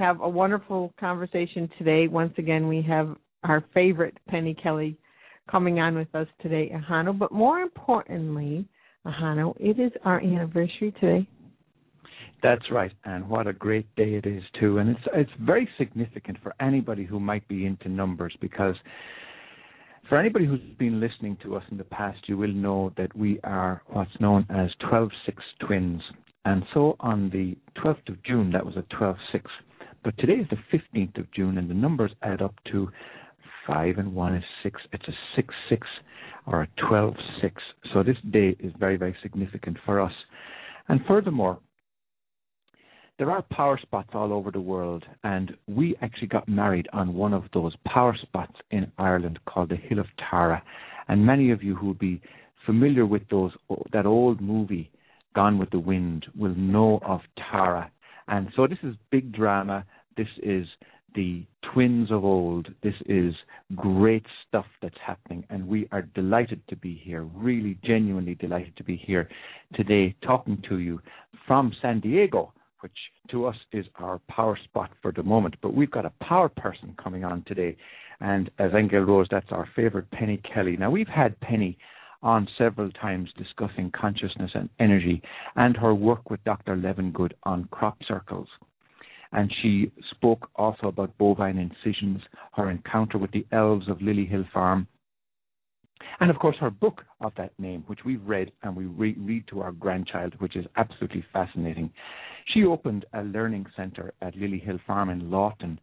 Have a wonderful conversation today. Once again, we have our favorite Penny Kelly coming on with us today, Ahonu. But more importantly, Ahonu, it is our anniversary today. That's right, and what a great day it is too. And it's it's very significant for anybody who might be into numbers because for anybody who's been listening to us in the past, you will know that we are what's known as 12-6 twins. And so on the 12th of June, that was a 12-6. But today is the 15th of June, and the numbers add up to 5 and 1 is 6. It's a 6-6 or a 12-6. So this day is very, very significant for us. And furthermore, there are power spots all over the world, and we actually got married on one of those power spots in Ireland called the Hill of Tara. And many of you who will be familiar with those that old movie Gone with the Wind will know of Tara. And so this is big drama. This is the twins of old. This is great stuff that's happening, and we are delighted to be here, really genuinely delighted to be here today talking to you from San Diego which to us is our power spot for the moment. But we've got a power person coming on today. And as Aingeal Rose, that's our favorite, Penny Kelly. Now, we've had Penny on several times discussing consciousness and energy and her work with Dr. Levengood on crop circles. And she spoke also about bovine incisions, her encounter with the elves of Lily Hill Farm, and of course, her book of that name, which we've read and we re- read to our grandchild, which is absolutely fascinating. She opened a learning center at Lily Hill Farm in Lawton.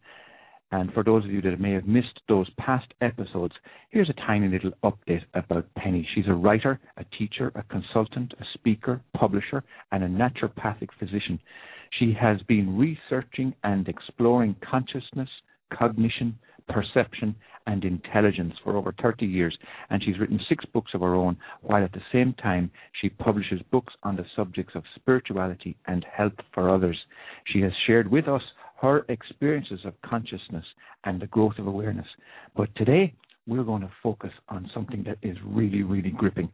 And for those of you that may have missed those past episodes, here's a tiny little update about Penny. She's a writer, a teacher, a consultant, a speaker, publisher, and a naturopathic physician. She has been researching and exploring consciousness, cognition, perception, and intelligence for over 30 years, and she's written six books of her own, while at the same time she publishes books on the subjects of spirituality and health for others. She has shared with us her experiences of consciousness and the growth of awareness. But today, we're going to focus on something that is really, really gripping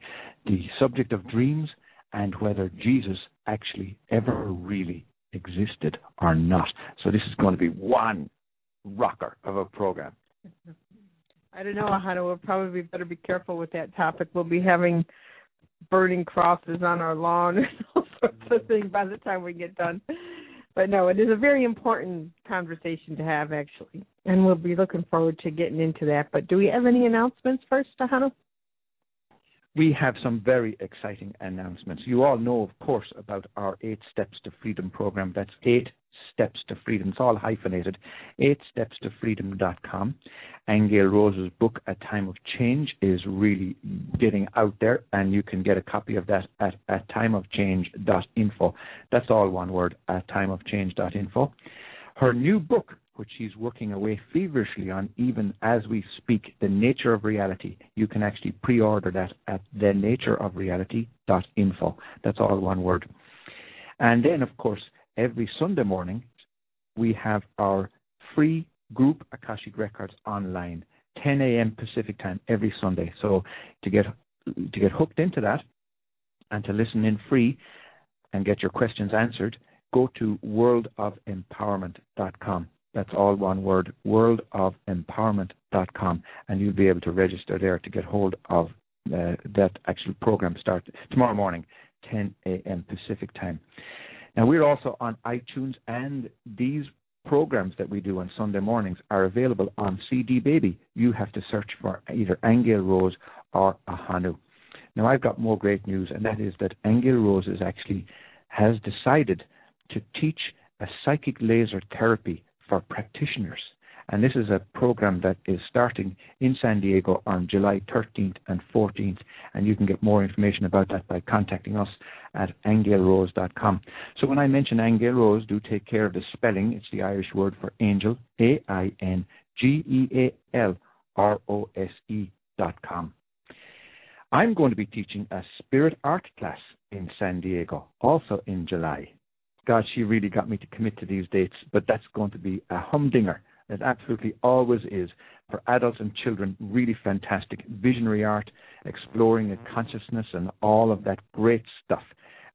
the subject of dreams and whether Jesus actually ever really existed or not. So, this is going to be one rocker of a program. I don't know, Ahonu. We'll probably better be careful with that topic. We'll be having burning crosses on our lawn and all sorts of things by the time we get done. But no, it is a very important conversation to have, actually, and we'll be looking forward to getting into that. But do we have any announcements first, Ahonu? We have some very exciting announcements. You all know, of course, about our Eight Steps to Freedom program. That's eight Steps to Freedom. It's all hyphenated. Eight Steps to Freedom.com. Aingeal Rose's book, A Time of Change, is really getting out there, and you can get a copy of that at, at timeofchange.info. That's all one word, at timeofchange.info. Her new book, which she's working away feverishly on even as we speak, The Nature of Reality. You can actually pre order that at thenatureofreality.info. That's all one word. And then, of course, every Sunday morning, we have our free group Akashic Records online, 10 a.m. Pacific time every Sunday. So to get to get hooked into that and to listen in free and get your questions answered, go to worldofempowerment.com. That's all one word, worldofempowerment.com, and you'll be able to register there to get hold of uh, that actual program start tomorrow morning, 10 a.m. Pacific time. Now, we're also on iTunes, and these programs that we do on Sunday mornings are available on CD Baby. You have to search for either Aingeal Rose or Ahonu. Now, I've got more great news, and that is that Aingeal Rose is actually has decided to teach a psychic laser therapy for practitioners. And this is a program that is starting in San Diego on July 13th and 14th. And you can get more information about that by contacting us at aingealrose.com. So when I mention Aingeal Rose, do take care of the spelling. It's the Irish word for angel, A I N G E A L R O S E dot com. I'm going to be teaching a spirit art class in San Diego, also in July. God, she really got me to commit to these dates, but that's going to be a humdinger. It absolutely always is for adults and children. Really fantastic visionary art, exploring a consciousness, and all of that great stuff.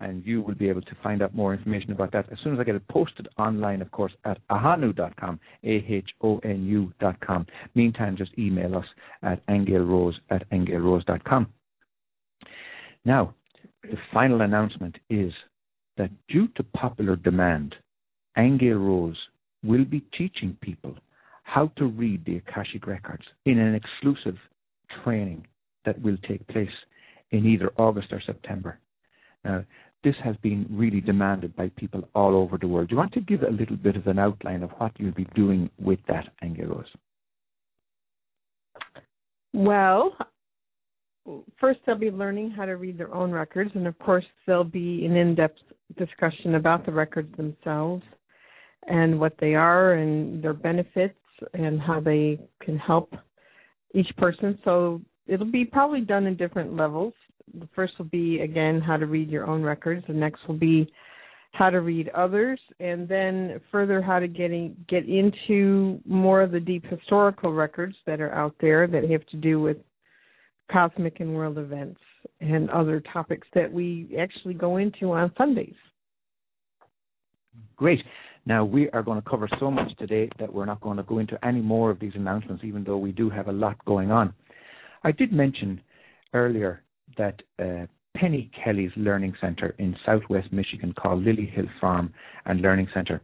And you will be able to find out more information about that as soon as I get it posted online, of course, at ahonu.com, A-H-O-N-U.com. Meantime, just email us at aingealrose at aingealrose.com. Now, the final announcement is that due to popular demand, Aingeal Rose will be teaching people how to read the Akashic Records in an exclusive training that will take place in either August or September. Now, this has been really demanded by people all over the world. Do you want to give a little bit of an outline of what you'll be doing with that, Aingeal Rose? Well, first they'll be learning how to read their own records, and of course there'll be an in-depth discussion about the records themselves and what they are and their benefits and how they can help each person. So it'll be probably done in different levels. The first will be again how to read your own records. The next will be how to read others, and then further how to get in, get into more of the deep historical records that are out there that have to do with cosmic and world events and other topics that we actually go into on Sundays. Great. Now, we are going to cover so much today that we're not going to go into any more of these announcements, even though we do have a lot going on. I did mention earlier that uh, Penny Kelly's Learning Center in southwest Michigan called Lily Hill Farm and Learning Center.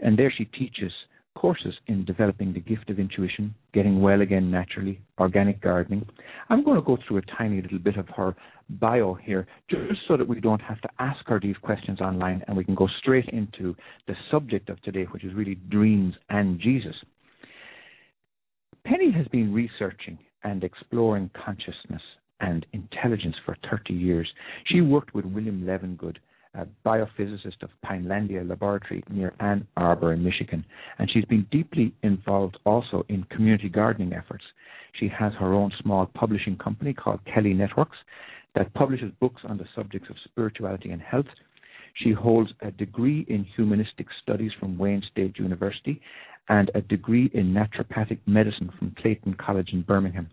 And there she teaches courses in developing the gift of intuition, getting well again naturally, organic gardening. I'm going to go through a tiny little bit of her bio here, just so that we don't have to ask her these questions online and we can go straight into the subject of today, which is really dreams and Jesus. Penny has been researching and exploring consciousness and intelligence for 30 years. She worked with William Levengood a biophysicist of Pinelandia Laboratory near Ann Arbor in Michigan, and she's been deeply involved also in community gardening efforts. She has her own small publishing company called Kelly Networks that publishes books on the subjects of spirituality and health. She holds a degree in humanistic studies from Wayne State University and a degree in naturopathic medicine from Clayton College in Birmingham.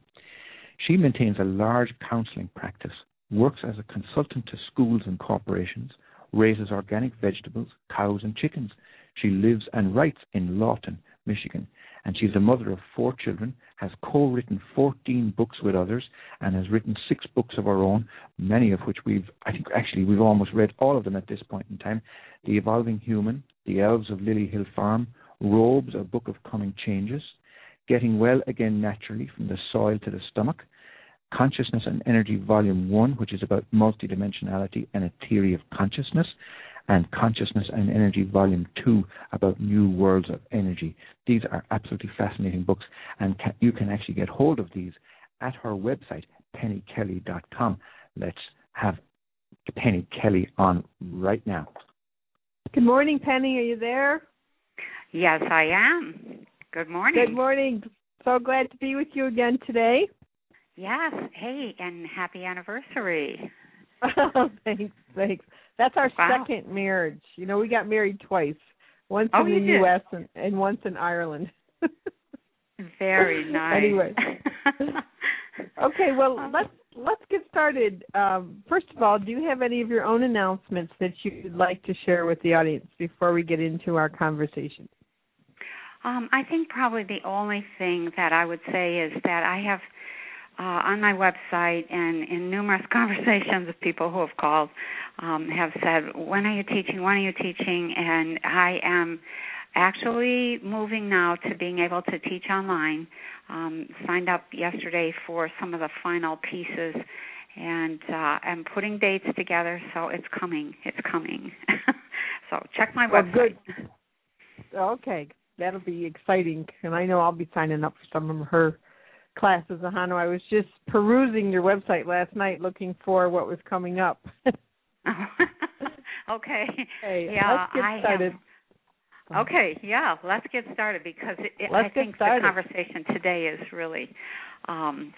She maintains a large counseling practice, works as a consultant to schools and corporations, raises organic vegetables, cows, and chickens. She lives and writes in Lawton, Michigan, and she's a mother of four children, has co written 14 books with others, and has written six books of her own, many of which we've, I think actually we've almost read all of them at this point in time The Evolving Human, The Elves of Lily Hill Farm, Robes, a book of coming changes, Getting Well Again Naturally from the Soil to the Stomach, Consciousness and Energy Volume 1, which is about multidimensionality and a theory of consciousness, and Consciousness and Energy Volume 2 about new worlds of energy. These are absolutely fascinating books, and can, you can actually get hold of these at her website, pennykelly.com. Let's have Penny Kelly on right now. Good morning, Penny. Are you there? Yes, I am. Good morning. Good morning. So glad to be with you again today. Yes. Hey, and happy anniversary. Oh, thanks, thanks. That's our Wow. second marriage. You know, we got married twice. Once Oh, in the? US and, and once in Ireland. Very nice. Anyway. okay, well let's let's get started. Um, first of all, do you have any of your own announcements that you'd like to share with the audience before we get into our conversation? um, I think probably the only thing that I would say is that I have uh, on my website and in numerous conversations with people who have called um, have said, "When are you teaching? When are you teaching?" And I am actually moving now to being able to teach online. Um, signed up yesterday for some of the final pieces, and uh, I'm putting dates together. So it's coming. It's coming. so check my Well, website. good. Okay, that'll be exciting. And I know I'll be signing up for some of her classes, Ahonu. I was just perusing your website last night, looking for what was coming up. okay. Hey, yeah, let's get I started. Have, okay, yeah, let's get started because it, I think the conversation today is really um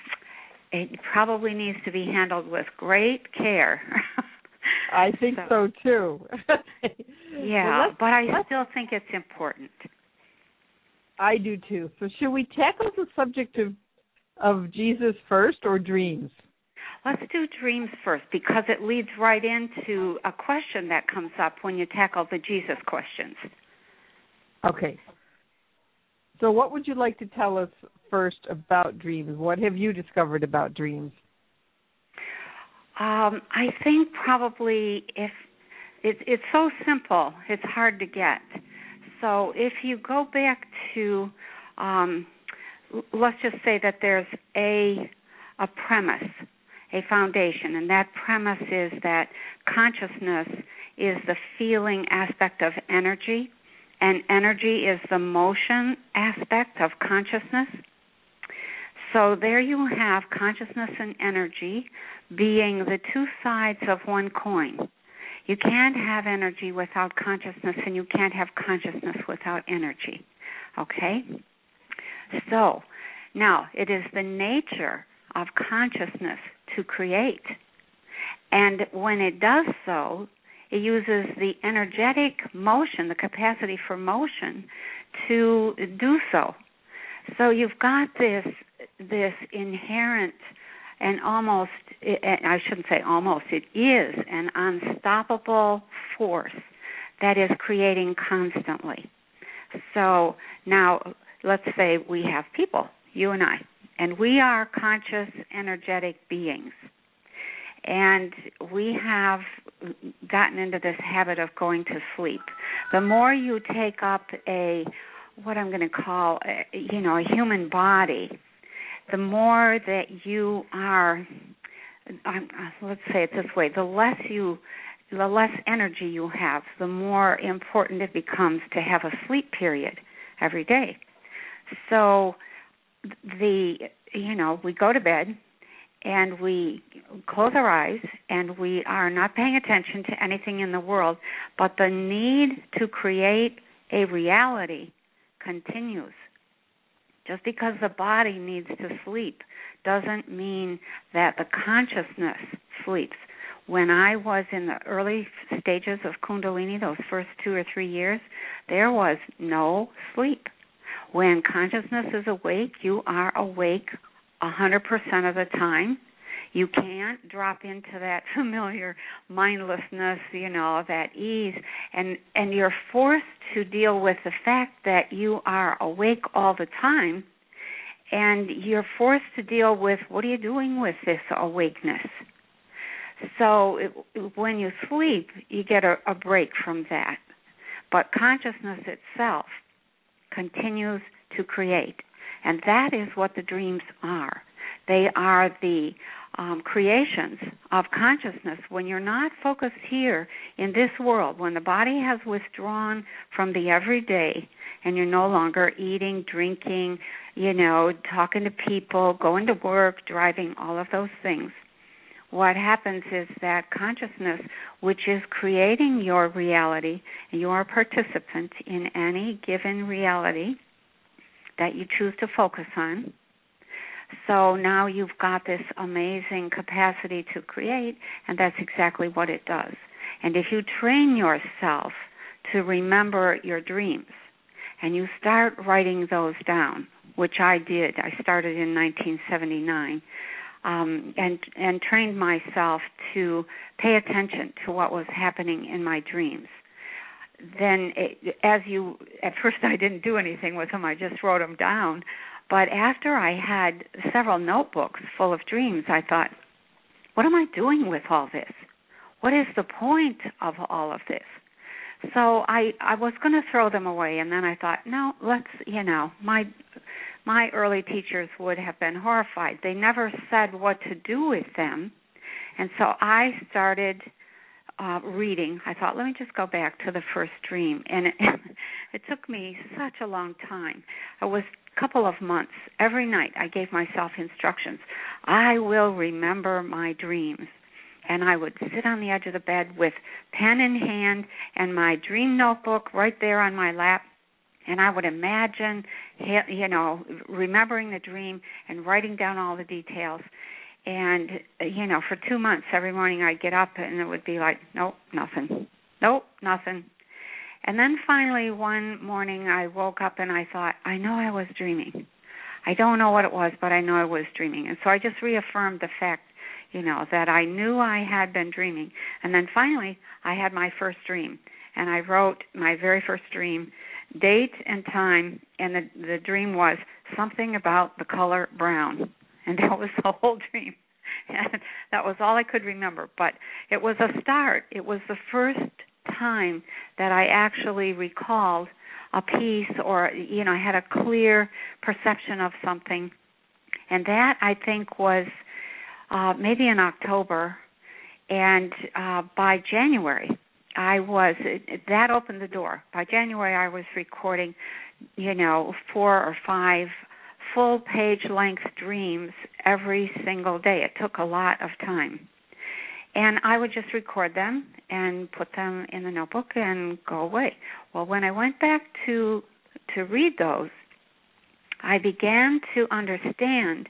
it probably needs to be handled with great care. I think so, so too. yeah, well, but I still think it's important. I do too. So should we tackle the subject of of Jesus first or dreams? Let's do dreams first because it leads right into a question that comes up when you tackle the Jesus questions. Okay. So, what would you like to tell us first about dreams? What have you discovered about dreams? Um, I think probably if it's it's so simple, it's hard to get. So if you go back to, um, let's just say that there's a a premise, a foundation, and that premise is that consciousness is the feeling aspect of energy, and energy is the motion aspect of consciousness. So there you have consciousness and energy being the two sides of one coin. You can't have energy without consciousness, and you can't have consciousness without energy. Okay? So, now, it is the nature of consciousness to create. And when it does so, it uses the energetic motion, the capacity for motion, to do so. So you've got this this inherent and almost eh, I shouldn't say almost it is an unstoppable force that is creating constantly. So now let's say we have people, you and I, and we are conscious energetic beings. And we have gotten into this habit of going to sleep. The more you take up a what I'm going to call, a, you know, a human body, the more that you are um, let's say it this way the less you the less energy you have the more important it becomes to have a sleep period every day so the you know we go to bed and we close our eyes and we are not paying attention to anything in the world but the need to create a reality continues just because the body needs to sleep doesn't mean that the consciousness sleeps. When I was in the early stages of Kundalini, those first two or three years, there was no sleep. When consciousness is awake, you are awake a 100% of the time. You can't drop into that familiar mindlessness you know that ease. And and you're forced to deal with the fact that you are awake all the time and you're forced to deal with what are you doing with this awakeness? So it, when you sleep you get a, a break from that. But consciousness itself continues to create and that is what the dreams are they are the um, creations of consciousness when you're not focused here in this world, when the body has withdrawn from the everyday and you're no longer eating, drinking, you know, talking to people, going to work, driving, all of those things. What happens is that consciousness, which is creating your reality, you are a participant in any given reality that you choose to focus on, so now you've got this amazing capacity to create, and that's exactly what it does. And if you train yourself to remember your dreams, and you start writing those down, which I did, I started in 1979. Um, and and trained myself to pay attention to what was happening in my dreams. Then, it, as you at first, I didn't do anything with them. I just wrote them down. But after I had several notebooks full of dreams, I thought, what am I doing with all this? What is the point of all of this? So I I was going to throw them away and then I thought, no, let's, you know, my my early teachers would have been horrified. They never said what to do with them. And so I started uh reading. I thought, let me just go back to the first dream. And it, it took me such a long time. It was a couple of months. Every night I gave myself instructions. I will remember my dreams. And I would sit on the edge of the bed with pen in hand and my dream notebook right there on my lap and I would imagine, you know, remembering the dream and writing down all the details. And you know, for two months, every morning I'd get up and it would be like, nope, nothing, nope, nothing. And then finally, one morning, I woke up and I thought, I know I was dreaming. I don't know what it was, but I know I was dreaming. And so I just reaffirmed the fact, you know, that I knew I had been dreaming. And then finally, I had my first dream. And I wrote my very first dream date and time, and the the dream was something about the color brown, and that was the whole dream. And that was all I could remember, but it was a start. It was the first time that I actually recalled a piece or you know I had a clear perception of something and that I think was uh maybe in October and uh by January I was that opened the door. By January, I was recording, you know, four or five full page length dreams every single day. It took a lot of time. And I would just record them and put them in the notebook and go away. Well, when I went back to to read those, I began to understand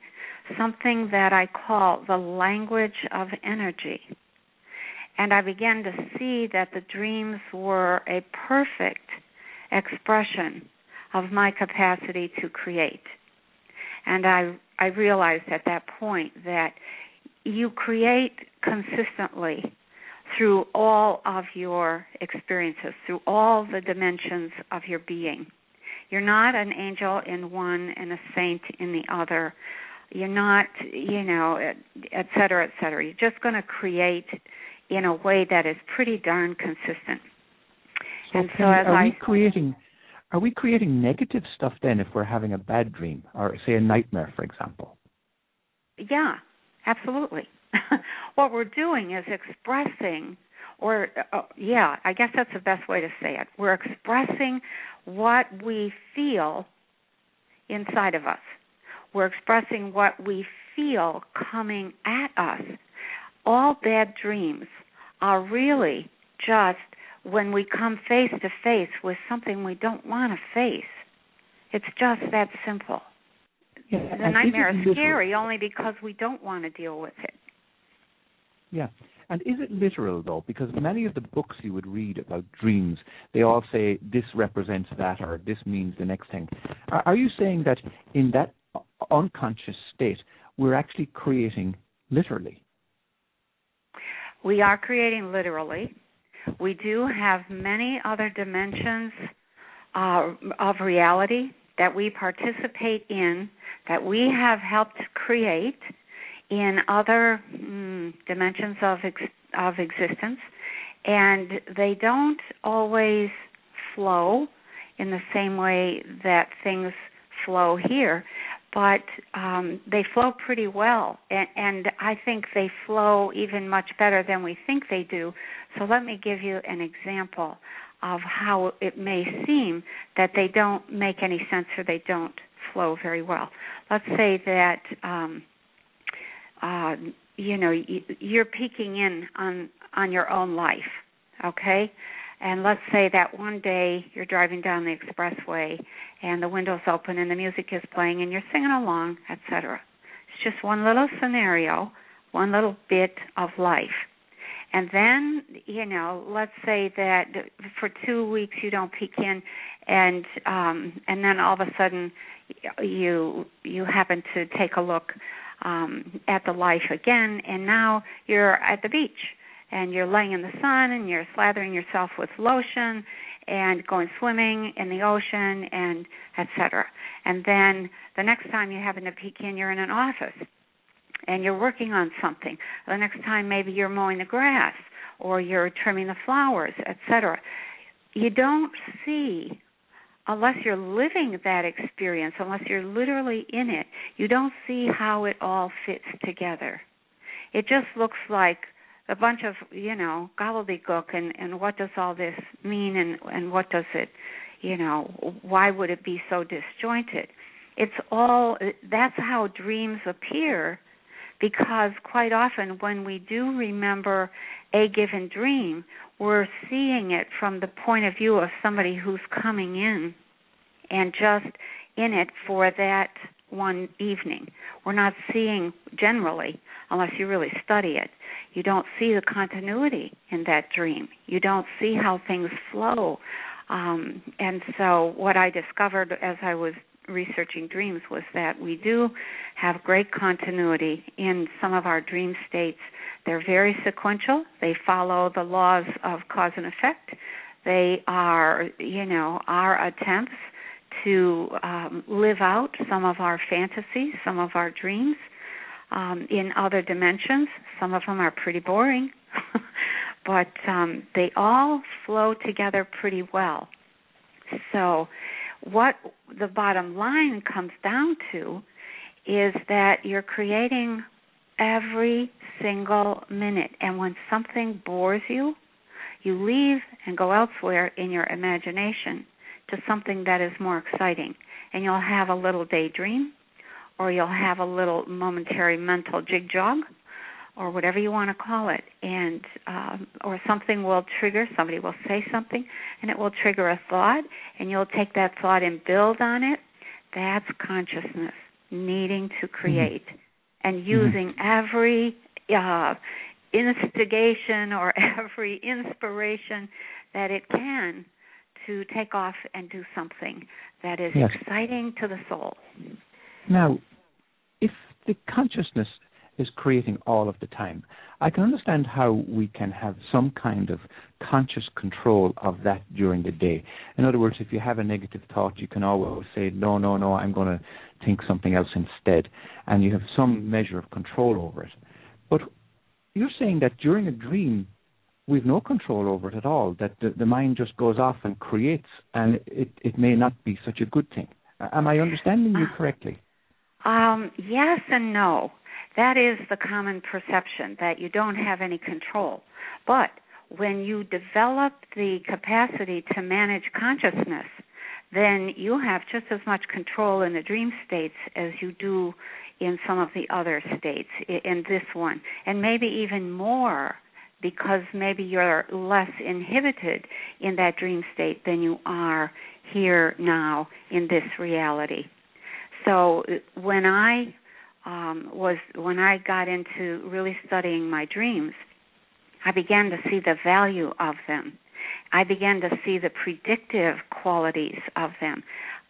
something that I call the language of energy and I began to see that the dreams were a perfect expression of my capacity to create. And I I realized at that point that you create consistently through all of your experiences, through all the dimensions of your being. You're not an angel in one and a saint in the other. You're not, you know, et cetera, et cetera. You're just going to create in a way that is pretty darn consistent. So and so as are I we creating are we creating negative stuff then if we're having a bad dream or say a nightmare for example? yeah, absolutely. what we're doing is expressing or uh, yeah, I guess that's the best way to say it. We're expressing what we feel inside of us. We're expressing what we feel coming at us all bad dreams are really just when we come face to face with something we don't want to face. It's just that simple. Yeah, the nightmare is scary only because we don't want to deal with it. Yeah. And is it literal though? Because many of the books you would read about dreams, they all say this represents that or this means the next thing. Are, are you saying that in that unconscious state, we're actually creating literally? We are creating literally. We do have many other dimensions uh, of reality that we participate in, that we have helped create in other mm, dimensions of ex- of existence, and they don't always flow in the same way that things flow here but um, they flow pretty well, and, and I think they flow even much better than we think they do. So let me give you an example of how it may seem that they don't make any sense or they don't flow very well. Let's say that um, uh, you know you're peeking in on on your own life, okay? And let's say that one day you're driving down the expressway and the window's open and the music is playing and you're singing along, etc. It's just one little scenario, one little bit of life. And then, you know, let's say that for 2 weeks you don't peek in and um and then all of a sudden you you happen to take a look um at the life again and now you're at the beach and you're laying in the sun and you're slathering yourself with lotion and going swimming in the ocean and etc. And then the next time you happen to peek in, you're in an office and you're working on something. The next time maybe you're mowing the grass or you're trimming the flowers, etc. You don't see unless you're living that experience, unless you're literally in it, you don't see how it all fits together. It just looks like a bunch of you know gobbledygook and and what does all this mean and and what does it you know, why would it be so disjointed? It's all that's how dreams appear because quite often when we do remember a given dream, we're seeing it from the point of view of somebody who's coming in and just in it for that one evening. We're not seeing generally, unless you really study it, you don't see the continuity in that dream. You don't see how things flow. Um, and so, what I discovered as I was researching dreams was that we do have great continuity in some of our dream states. They're very sequential. They follow the laws of cause and effect. They are, you know, our attempts to um, live out some of our fantasies, some of our dreams um, in other dimensions. Some of them are pretty boring, but um, they all flow together pretty well. So, what the bottom line comes down to is that you're creating every single minute. And when something bores you, you leave and go elsewhere in your imagination to something that is more exciting. And you'll have a little daydream, or you'll have a little momentary mental jig jog, or whatever you want to call it. And um, or something will trigger. Somebody will say something, and it will trigger a thought, and you'll take that thought and build on it. That's consciousness needing to mm-hmm. create and using mm-hmm. every uh, instigation or every inspiration that it can to take off and do something that is yes. exciting to the soul. Now, if the consciousness is creating all of the time, I can understand how we can have some kind of conscious control of that during the day. In other words, if you have a negative thought, you can always say, no, no, no, I'm going to think something else instead. And you have some measure of control over it. But you're saying that during a dream, we've no control over it at all. That the, the mind just goes off and creates, and it it may not be such a good thing. Am I understanding you correctly? Um, yes and no. That is the common perception that you don't have any control. But when you develop the capacity to manage consciousness, then you have just as much control in the dream states as you do in some of the other states in this one, and maybe even more because maybe you're less inhibited in that dream state than you are here now in this reality. So when I um, was when I got into really studying my dreams, I began to see the value of them. I began to see the predictive qualities of them.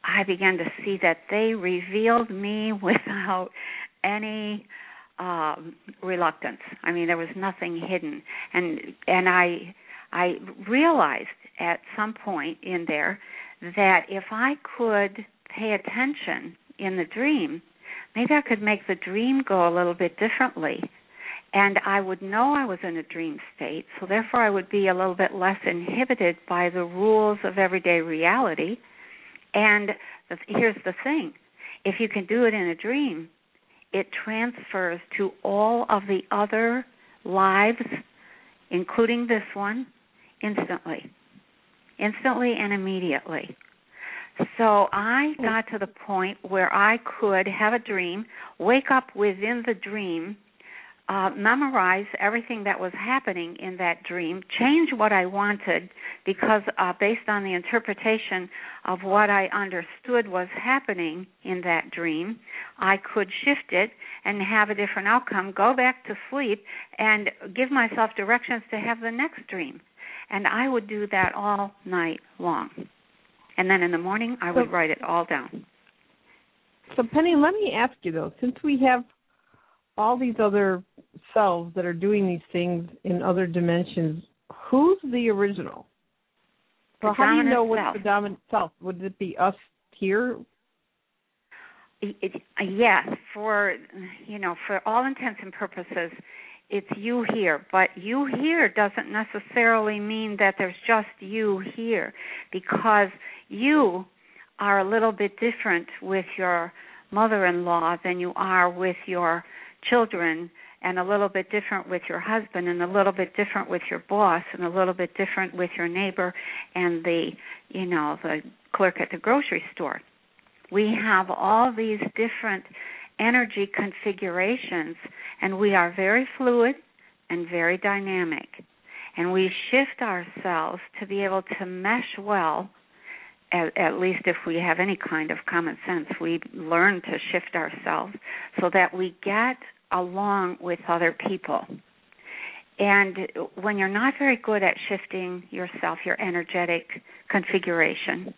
I began to see that they revealed me without any um, reluctance. I mean, there was nothing hidden, and and I I realized at some point in there that if I could pay attention in the dream, maybe I could make the dream go a little bit differently. And I would know I was in a dream state, so therefore I would be a little bit less inhibited by the rules of everyday reality. And here's the thing if you can do it in a dream, it transfers to all of the other lives, including this one, instantly. Instantly and immediately. So I got to the point where I could have a dream, wake up within the dream, uh, memorize everything that was happening in that dream, change what I wanted because uh, based on the interpretation of what I understood was happening in that dream, I could shift it and have a different outcome, go back to sleep, and give myself directions to have the next dream. And I would do that all night long. And then in the morning, I would write it all down. So, Penny, let me ask you though, since we have all these other selves that are doing these things in other dimensions, who's the original? So, how do you know what's self. the dominant self? Would it be us here? It, it, yes, for you know, for all intents and purposes, it's you here. But you here doesn't necessarily mean that there's just you here, because you are a little bit different with your mother-in-law than you are with your children and a little bit different with your husband and a little bit different with your boss and a little bit different with your neighbor and the you know the clerk at the grocery store. We have all these different energy configurations, and we are very fluid and very dynamic. And we shift ourselves to be able to mesh well, at, at least if we have any kind of common sense. We learn to shift ourselves so that we get along with other people. And when you're not very good at shifting yourself, your energetic configuration,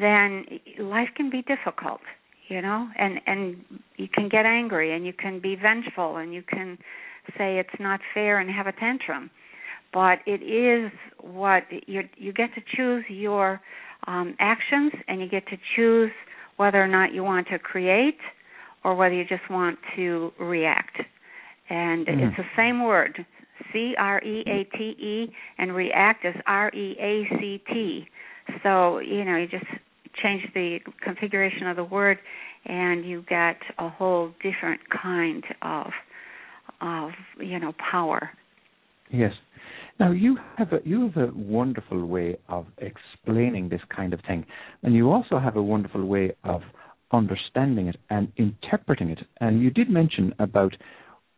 then life can be difficult, you know, and and you can get angry and you can be vengeful and you can say it's not fair and have a tantrum. But it is what you you get to choose your um, actions and you get to choose whether or not you want to create or whether you just want to react. And mm-hmm. it's the same word, C R E A T E, and react is R E A C T. So, you know, you just change the configuration of the word and you get a whole different kind of of, you know, power. Yes. Now you have a you have a wonderful way of explaining this kind of thing, and you also have a wonderful way of understanding it and interpreting it. And you did mention about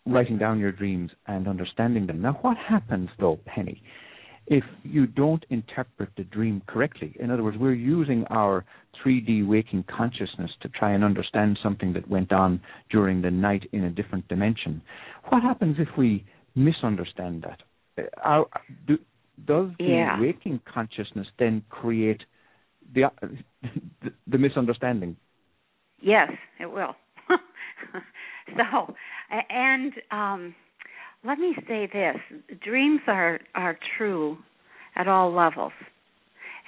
writing down your dreams and understanding them. Now, what happens though, Penny, if you don't interpret the dream correctly? In other words, we're using our 3D waking consciousness to try and understand something that went on during the night in a different dimension. What happens if we misunderstand that? Uh, do, does the yeah. waking consciousness then create the, the, the misunderstanding? Yes, it will. so, and um, let me say this: dreams are are true at all levels,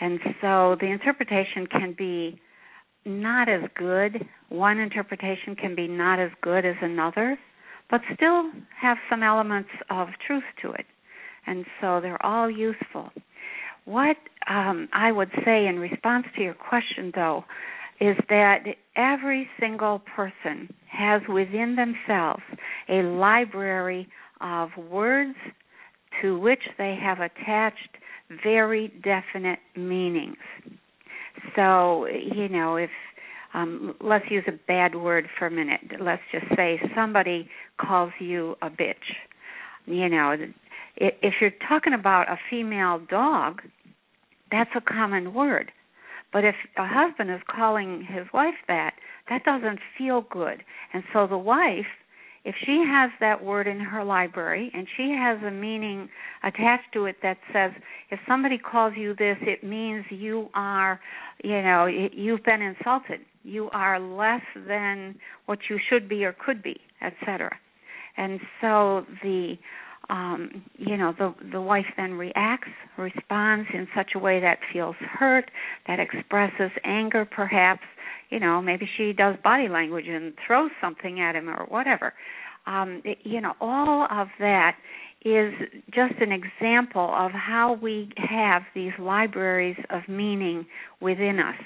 and so the interpretation can be not as good. One interpretation can be not as good as another, but still have some elements of truth to it, and so they're all useful. What um, I would say in response to your question, though, is that every single person has within themselves a library of words to which they have attached very definite meanings. So, you know, if um, let's use a bad word for a minute. Let's just say somebody calls you a bitch. You know, if you're talking about a female dog, that's a common word. But if a husband is calling his wife that, that doesn't feel good. And so the wife, if she has that word in her library and she has a meaning attached to it that says, if somebody calls you this, it means you are, you know, you've been insulted. You are less than what you should be or could be, etc. And so the um, you know the the wife then reacts responds in such a way that feels hurt that expresses anger perhaps you know maybe she does body language and throws something at him or whatever. Um, it, you know all of that is just an example of how we have these libraries of meaning within us.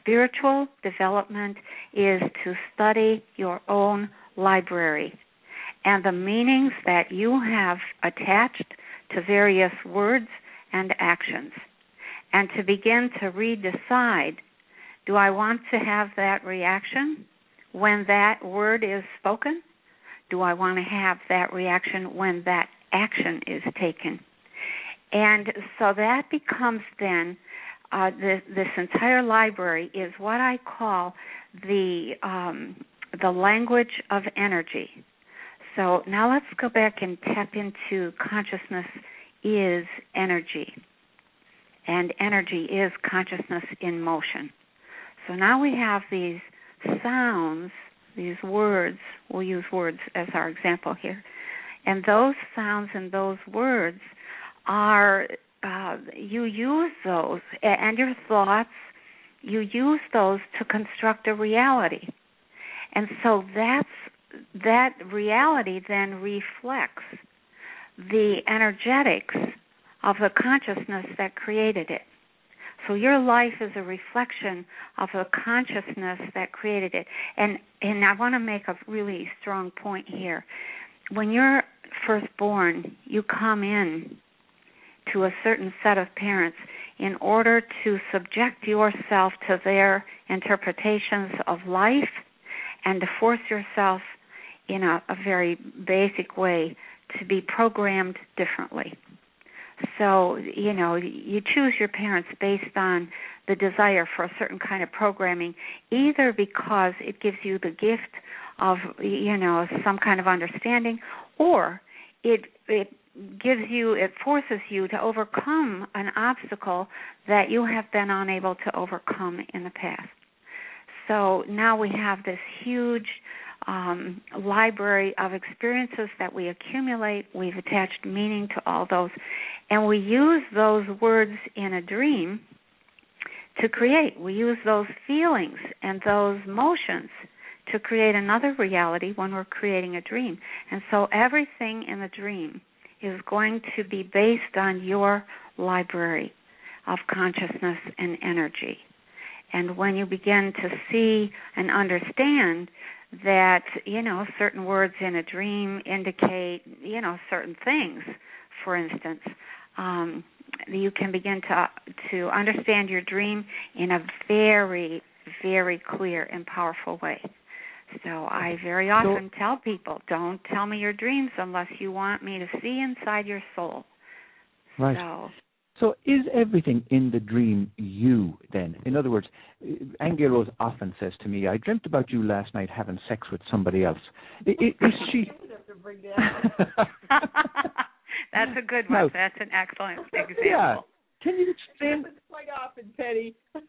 Spiritual development is to study your own library and the meanings that you have attached to various words and actions, and to begin to redecide do I want to have that reaction when that word is spoken? Do I want to have that reaction when that action is taken? And so that becomes then uh, this, this entire library is what I call the um, the language of energy. So now let's go back and tap into consciousness is energy. And energy is consciousness in motion. So now we have these sounds, these words, we'll use words as our example here. And those sounds and those words are, uh, you use those, and your thoughts, you use those to construct a reality. And so that's that reality then reflects the energetics of the consciousness that created it. So your life is a reflection of the consciousness that created it. And and I want to make a really strong point here. When you're first born, you come in to a certain set of parents in order to subject yourself to their interpretations of life and to force yourself in a, a very basic way to be programmed differently. So, you know, you choose your parents based on the desire for a certain kind of programming, either because it gives you the gift of, you know, some kind of understanding, or it it gives you it forces you to overcome an obstacle that you have been unable to overcome in the past. So now we have this huge um, library of experiences that we accumulate. We've attached meaning to all those, and we use those words in a dream to create. We use those feelings and those motions to create another reality when we're creating a dream. And so everything in the dream is going to be based on your library of consciousness and energy. And when you begin to see and understand that, you know, certain words in a dream indicate, you know, certain things, for instance, um, you can begin to to understand your dream in a very, very clear and powerful way. So I very often so, tell people, don't tell me your dreams unless you want me to see inside your soul. Right. So, so is everything in the dream you then? In other words, Aingeal Rose often says to me, I dreamt about you last night having sex with somebody else. Is, is she That's a good one. No. That's an excellent example. Yeah. Can you explain it quite often, Penny?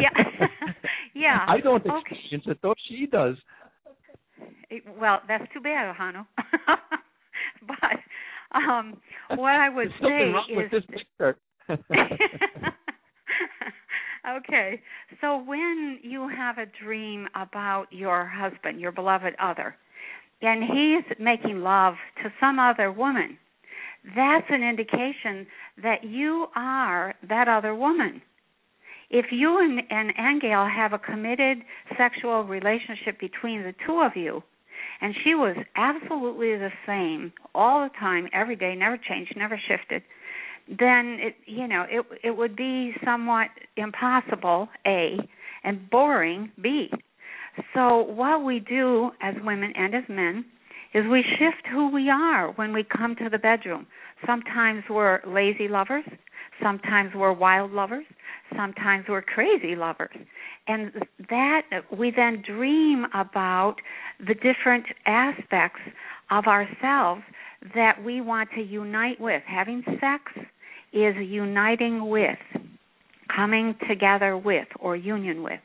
yeah. yeah. I don't experience okay. it though she does. Well, that's too bad, Hanu. but um, what I would say is with this picture. okay. So when you have a dream about your husband, your beloved other, and he's making love to some other woman, that's an indication that you are that other woman. If you and, and Aingeal have a committed sexual relationship between the two of you, and she was absolutely the same all the time, every day, never changed, never shifted, then it you know it it would be somewhat impossible a and boring b. So what we do as women and as men is we shift who we are when we come to the bedroom. Sometimes we're lazy lovers, sometimes we're wild lovers, sometimes we're crazy lovers. And that we then dream about the different aspects of ourselves that we want to unite with. Having sex is uniting with, coming together with, or union with.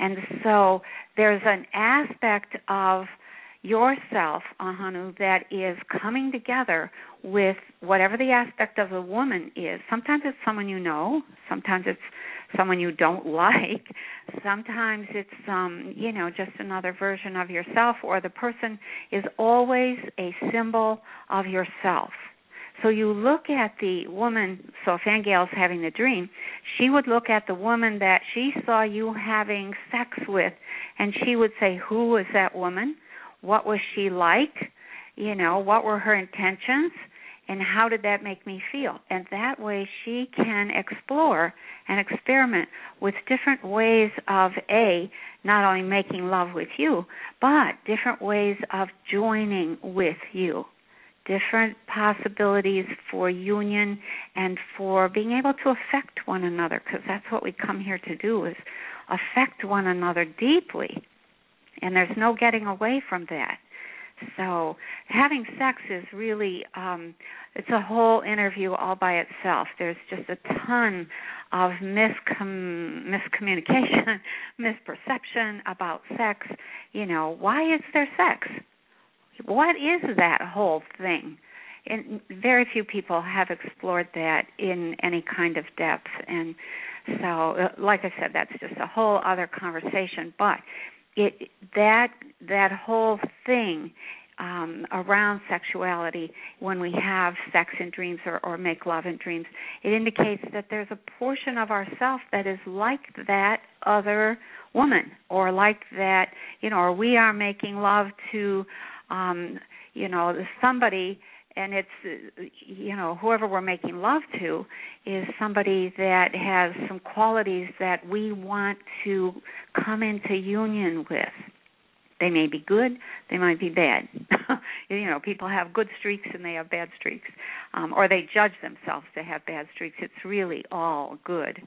And so there's an aspect of yourself, Ahonu, that is coming together with whatever the aspect of the woman is. Sometimes it's someone you know, sometimes it's someone you don't like, sometimes it's um, you know, just another version of yourself or the person is always a symbol of yourself. So you look at the woman, so if Aingeal's having the dream, she would look at the woman that she saw you having sex with, and she would say, Who was that woman? What was she like? You know, what were her intentions? And how did that make me feel? And that way she can explore and experiment with different ways of A, not only making love with you, but different ways of joining with you different possibilities for union and for being able to affect one another because that's what we come here to do is affect one another deeply and there's no getting away from that. So having sex is really um it's a whole interview all by itself. There's just a ton of miscom- miscommunication, misperception about sex. You know, why is there sex? What is that whole thing? And very few people have explored that in any kind of depth and so uh, like I said that's just a whole other conversation but it that that whole thing um, around sexuality when we have sex in dreams or, or make love in dreams, it indicates that there's a portion of ourself that is like that other woman or like that, you know, or we are making love to, um, you know, somebody and it's you know whoever we're making love to is somebody that has some qualities that we want to come into union with. They may be good they might be bad. You know people have good streaks and they have bad streaks. Um or they judge themselves to have bad streaks. It's really all good.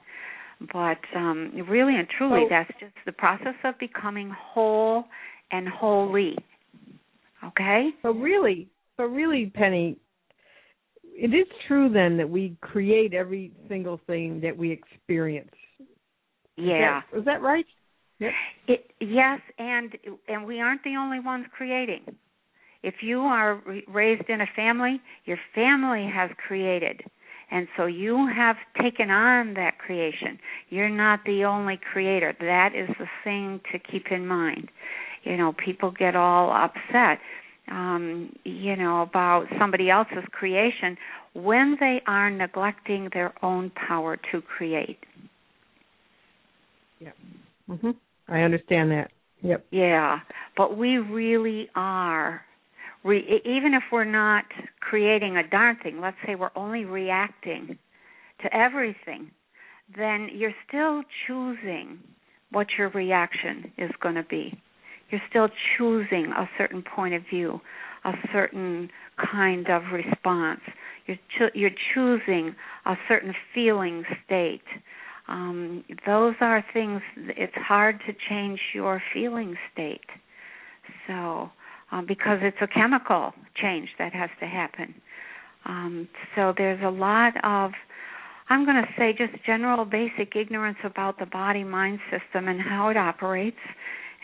But um really and truly that's just the process of becoming whole and holy. Okay? So really so really, Penny, it is true then that we create every single thing that we experience. Yeah. Is that, is that right? Yep. It, yes, and and we aren't the only ones creating. If you are raised in a family, your family has created. And so you have taken on that creation. You're not the only creator. That is the thing to keep in mind. You know, people get all upset um, you know, about somebody else's creation when they are neglecting their own power to create. Yeah. Mhm. I understand that. Yep. Yeah, but we really are re- even if we're not creating a darn thing, let's say we're only reacting to everything, then you're still choosing what your reaction is going to be you're still choosing a certain point of view, a certain kind of response. You're cho- you're choosing a certain feeling state. Um, those are things. It's hard to change your feeling state. So, um, because it's a chemical change that has to happen. Um, so there's a lot of I'm going to say just general basic ignorance about the body mind system and how it operates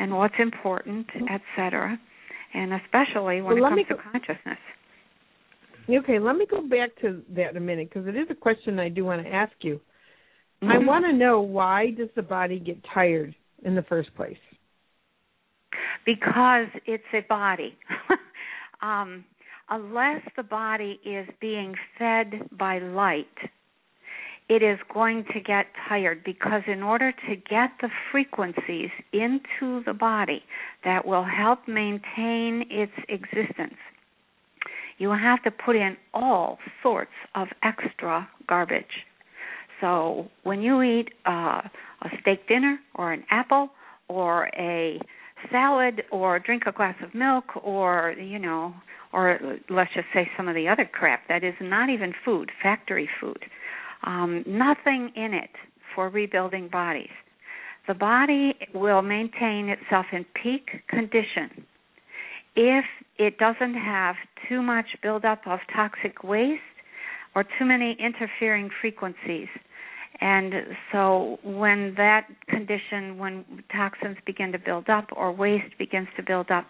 and what's important, etc. And especially when well, it comes to consciousness. Okay, let me go back to that a minute because it is a question I do want to ask you. Mm-hmm. I want to know why does the body get tired in the first place? Because it's a body. um, unless the body is being fed by light, it is going to get tired because in order to get the frequencies into the body that will help maintain its existence, you have to put in all sorts of extra garbage. So when you eat uh, a steak dinner or an apple or a salad or drink a glass of milk or you know or let's just say some of the other crap that is not even food factory food um, nothing in it for rebuilding bodies. The body will maintain itself in peak condition if it doesn't have too much buildup of toxic waste or too many interfering frequencies. And so, when that condition, when toxins begin to build up or waste begins to build up,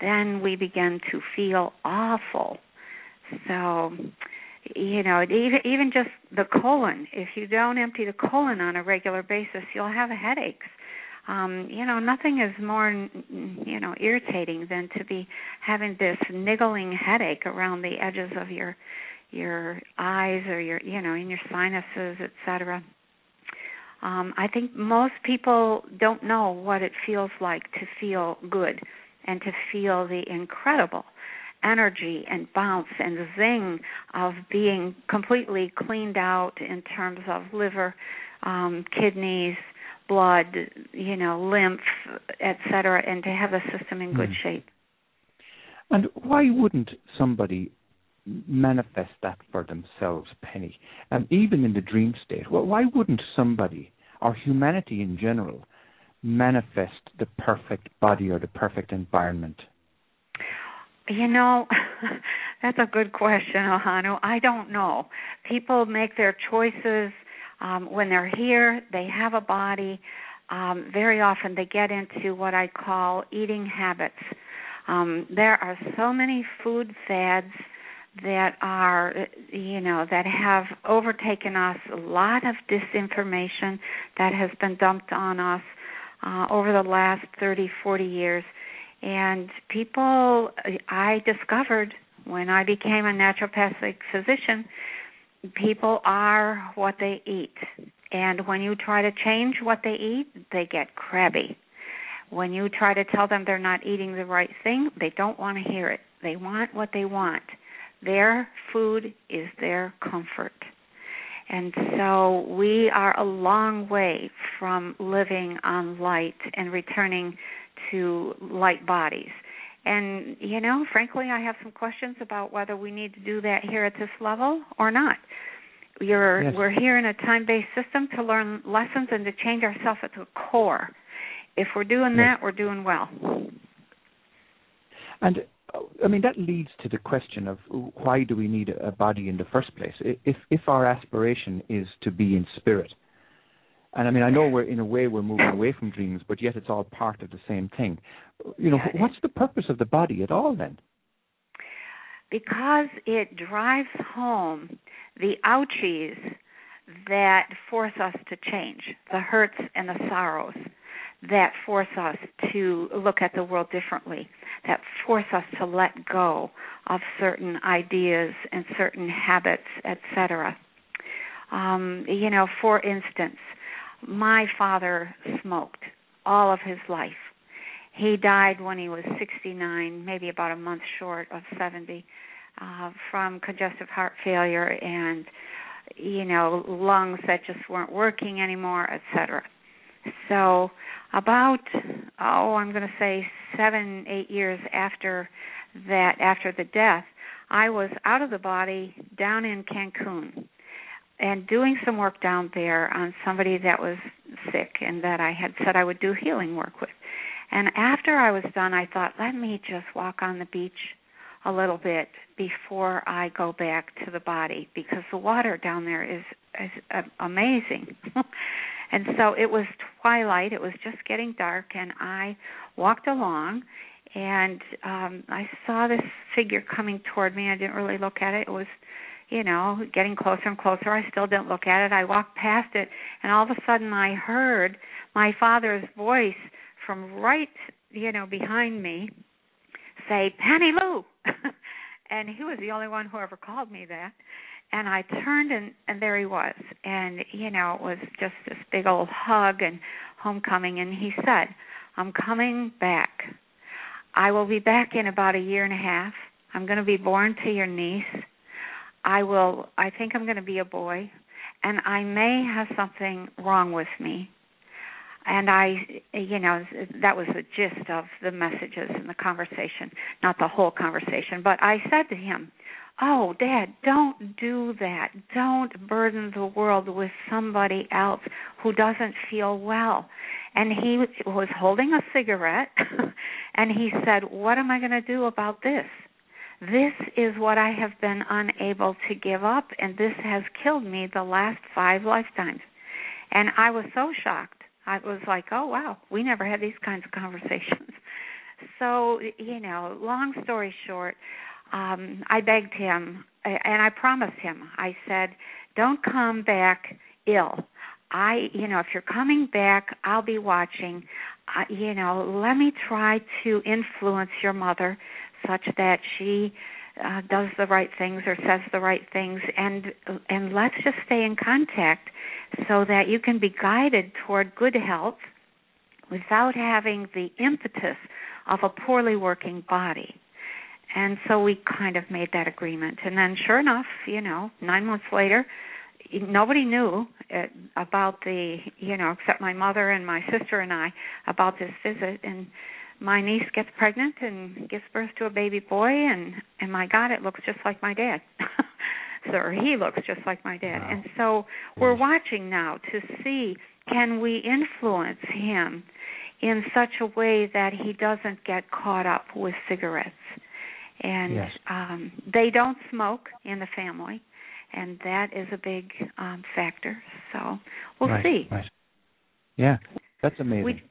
then we begin to feel awful. So, you know even even just the colon. If you don't empty the colon on a regular basis you'll have headaches. Um you know nothing is more you know irritating than to be having this niggling headache around the edges of your your eyes or your you know in your sinuses etc um i think most people don't know what it feels like to feel good and to feel the incredible energy and bounce and zing of being completely cleaned out in terms of liver, um, kidneys, blood, you know, lymph, etc., and to have a system in good mm. shape. And why wouldn't somebody manifest that for themselves, Penny? And even in the dream state, well, why wouldn't somebody or humanity in general manifest the perfect body or the perfect environment? You know, that's a good question, Ahonu. I don't know. People make their choices um, when they're here. They have a body. Um, very often, they get into what I call eating habits. Um, there are so many food fads that are, you know, that have overtaken us. A lot of disinformation that has been dumped on us uh, over the last 30, 40 years and people, I discovered when I became a naturopathic physician, people are what they eat. And when you try to change what they eat, they get crabby. When you try to tell them they're not eating the right thing, they don't want to hear it. They want what they want. Their food is their comfort. And so we are a long way from living on light and returning to light bodies. And, you know, frankly, I have some questions about whether we need to do that here at this level or not. You're, yes. We're here in a time based system to learn lessons and to change ourselves at the core. If we're doing yes. that, we're doing well. And I mean that leads to the question of why do we need a body in the first place? If if our aspiration is to be in spirit, and I mean I know we're in a way we're moving away from dreams, but yet it's all part of the same thing. You know, what's the purpose of the body at all then? Because it drives home the ouchies that force us to change, the hurts and the sorrows that force us to look at the world differently, that force us to let go of certain ideas and certain habits, etc. Um, you know, for instance, my father smoked all of his life. He died when he was 69, maybe about a month short of 70, uh, from congestive heart failure and, you know, lungs that just weren't working anymore, etc. So, about oh, I'm going to say seven, eight years after that, after the death, I was out of the body down in Cancun and doing some work down there on somebody that was sick and that I had said I would do healing work with. And after I was done, I thought, let me just walk on the beach a little bit before I go back to the body because the water down there is, is uh, amazing. And so it was twilight, it was just getting dark, and I walked along and um I saw this figure coming toward me. I didn't really look at it. It was, you know, getting closer and closer. I still didn't look at it. I walked past it, and all of a sudden I heard my father's voice from right, you know, behind me say, "Penny Lou." and he was the only one who ever called me that and I turned and and there he was and you know it was just this big old hug and homecoming and he said I'm coming back I will be back in about a year and a half I'm going to be born to your niece I will I think I'm going to be a boy and I may have something wrong with me and I, you know, that was the gist of the messages and the conversation, not the whole conversation. But I said to him, Oh, Dad, don't do that. Don't burden the world with somebody else who doesn't feel well. And he was holding a cigarette and he said, What am I going to do about this? This is what I have been unable to give up, and this has killed me the last five lifetimes. And I was so shocked. I was like, oh, wow, we never had these kinds of conversations. So, you know, long story short, um, I begged him and I promised him. I said, "Don't come back ill. I, you know, if you're coming back, I'll be watching. Uh, you know, let me try to influence your mother such that she uh, does the right things or says the right things, and and let's just stay in contact so that you can be guided toward good health without having the impetus of a poorly working body." and so we kind of made that agreement. And then sure enough you know nine months later nobody knew uh, about the you know except my mother and my sister and i about this visit. And my niece gets pregnant and gives birth to a baby boy and and my god it looks just like my dad. So he looks just like my dad. Wow. and so we're watching now to see can we influence him in such a way that he doesn't get caught up with cigarettes? And yes. um they don't smoke in the family and that is a big um factor. So we'll right, see. right. Yeah that's amazing. We,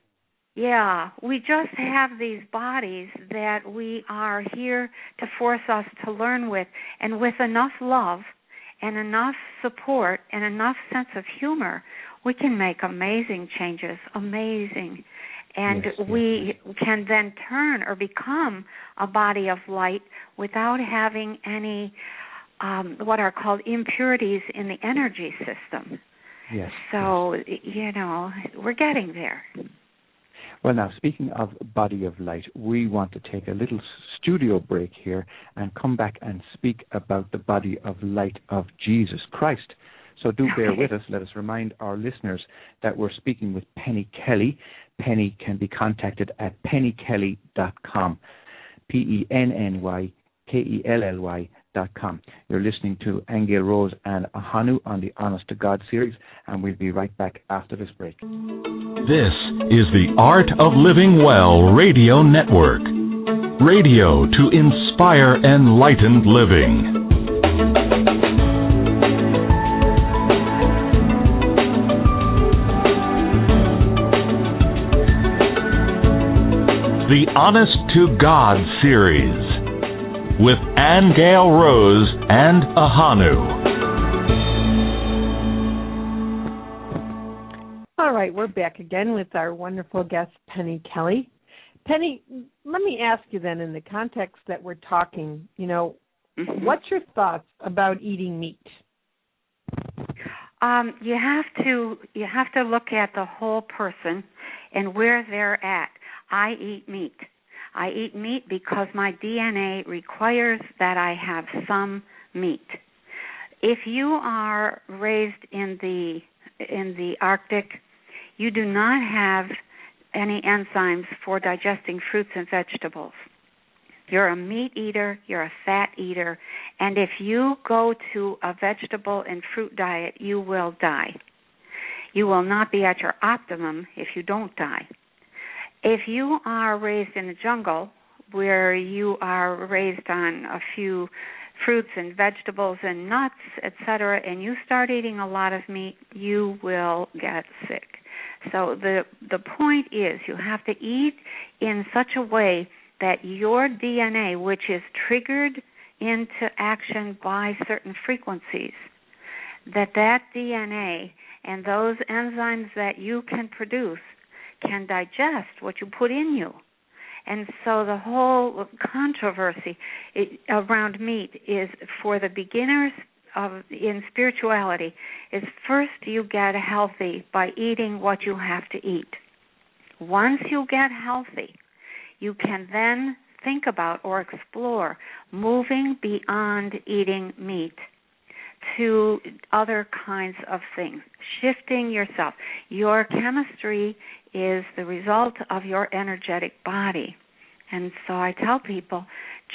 yeah we just have these bodies that we are here to force us to learn with and with enough love and enough support and enough sense of humor we can make amazing changes amazing and yes, we yes. can then turn or become a body of light without having any um, what are called impurities in the energy system. Yes. So yes. you know we're getting there. Well, now, speaking of body of light, we want to take a little studio break here and come back and speak about the body of light of Jesus Christ. So do bear with us. Let us remind our listeners that we're speaking with Penny Kelly. Penny can be contacted at pennykelly.com. P E N N Y K E L L Y You're listening to Aingeal Rose and Ahonu on the Honest to God series, and we'll be right back after this break. This is the Art of Living Well Radio Network. Radio to inspire enlightened living. The Honest to God series with Aingeal Rose and Ahonu. All right, we're back again with our wonderful guest, Penny Kelly. Penny, let me ask you then, in the context that we're talking, you know, Mhm. what's your thoughts about eating meat? Um, you have to you have to look at the whole person and where they're at. I eat meat. I eat meat because my DNA requires that I have some meat. If you are raised in the in the Arctic, you do not have any enzymes for digesting fruits and vegetables. You're a meat eater, you're a fat eater, and if you go to a vegetable and fruit diet, you will die. You will not be at your optimum if you don't die. If you are raised in a jungle where you are raised on a few fruits and vegetables and nuts, etc., and you start eating a lot of meat, you will get sick. So the the point is you have to eat in such a way that your DNA, which is triggered into action by certain frequencies, that that DNA and those enzymes that you can produce can digest what you put in you. And so the whole controversy around meat is for the beginners of in spirituality is first you get healthy by eating what you have to eat. Once you get healthy, you can then think about or explore moving beyond eating meat to other kinds of things, shifting yourself. Your chemistry is the result of your energetic body. And so I tell people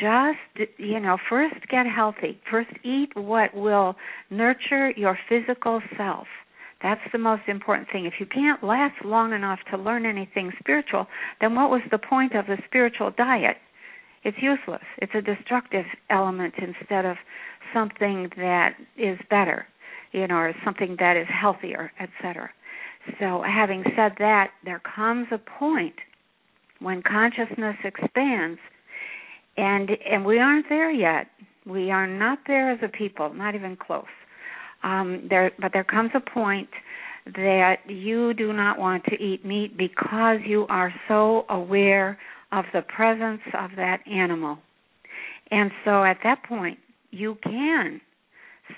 just, you know, first get healthy. First eat what will nurture your physical self. That's the most important thing. If you can't last long enough to learn anything spiritual, then what was the point of the spiritual diet? It's useless. It's a destructive element instead of something that is better, you know, or something that is healthier, etc. So, having said that, there comes a point when consciousness expands, and and we aren't there yet. We are not there as a people, not even close. Um, there, but there comes a point that you do not want to eat meat because you are so aware of the presence of that animal. And so at that point, you can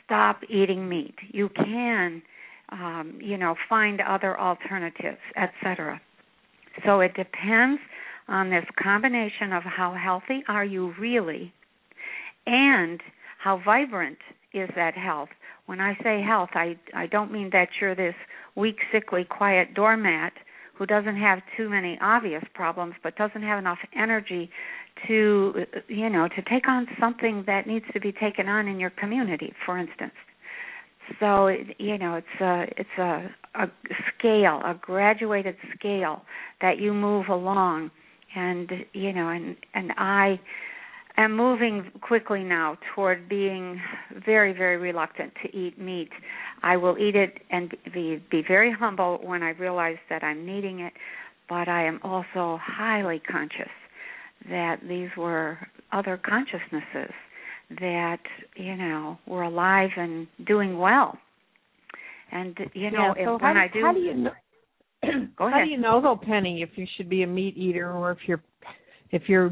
stop eating meat. You can, um, you know, find other alternatives, etc. So it depends on this combination of how healthy are you really, and how vibrant is that health. When I say health, I I don't mean that you're this weak, sickly, quiet doormat who doesn't have too many obvious problems but doesn't have enough energy to you know to take on something that needs to be taken on in your community for instance. So you know it's a it's a a scale a graduated scale that you move along. And you know and and i am moving quickly now toward being very very reluctant to eat meat. I will eat it and be be very humble when i realize that i'm needing it but i am also highly conscious that these were other consciousnesses that you know were alive and doing well. And you know yeah, so if, when i do how do you know go how do you know though penny if you should be a meat eater or if you're if you're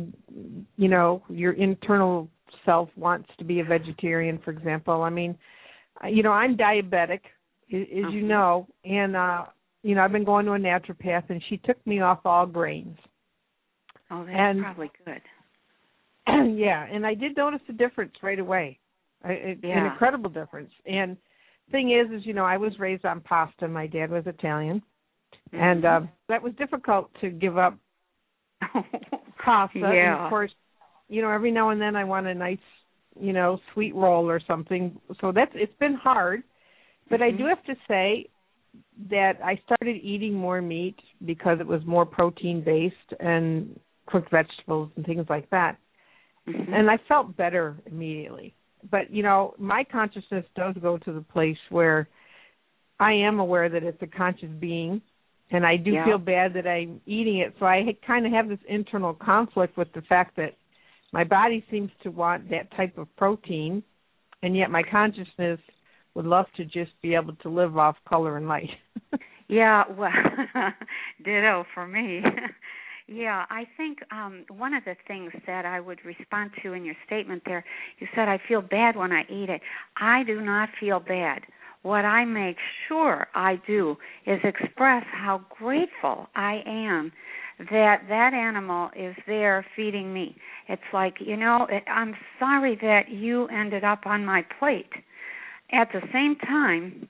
you know your internal self wants to be a vegetarian for example i mean you know i'm diabetic as you Mhm. know and uh you know, I've been going to a naturopath, and she took me off all grains. Oh, that's And- probably good. yeah, and I did notice a difference right away, I, it, an incredible difference. And thing is, is you know, I was raised on pasta. My dad was Italian, and Mhm. uh, that was difficult to give up pasta. And Yeah. of course, you know, every now and then I want a nice, you know, sweet roll or something. So that's it's been hard, but I Mhm. do have to say that I started eating more meat because it was more protein based and cooked vegetables and things like that. Mhm. And I felt better immediately. But, you know, my consciousness does go to the place where I am aware that it's a conscious being and I do Yeah. feel bad that I'm eating it. So I kind of have this internal conflict with the fact that my body seems to want that type of protein and yet my consciousness would love to just be able to live off color and light. Yeah, well, ditto for me. yeah, I think um one of the things that I would respond to in your statement there, you said I feel bad when I eat it. I do not feel bad. What I make sure I do is express how grateful I am that that animal is there feeding me. It's like, you know, I'm sorry that you ended up on my plate. At the same time,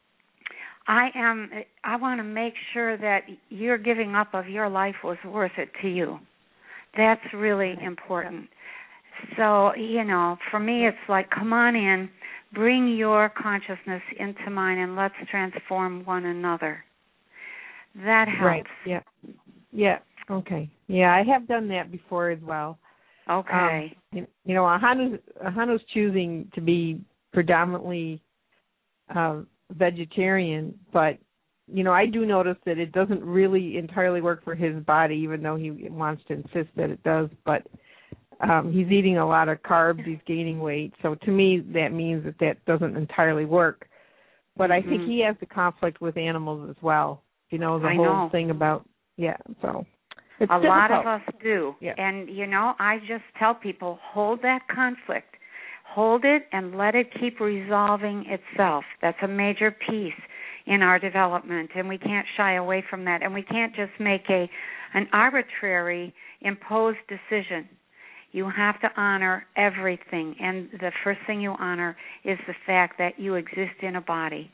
I am I want to make sure that your giving up of your life was worth it to you. That's really important. So, you know, for me it's like come on in, bring your consciousness into mine and let's transform one another. That helps. Right. Yeah. Yeah. Okay. Yeah, I have done that before as well. Okay. Um, you, know, Ahonu's Ahonu's choosing to be predominantly uh, vegetarian, but you know, I do notice that it doesn't really entirely work for his body, even though he wants to insist that it does. But um he's eating a lot of carbs, he's gaining weight. So to me, that means that that doesn't entirely work. But I think Mhm. he has the conflict with animals as well. You know, the I whole know. thing about yeah. So it's a lot of us do. Yeah. And you know, I just tell people hold that conflict. Hold it and let it keep resolving itself. That's a major piece in our development and we can't shy away from that and we can't just make a an arbitrary imposed decision. You have to honor everything and the first thing you honor is the fact that you exist in a body.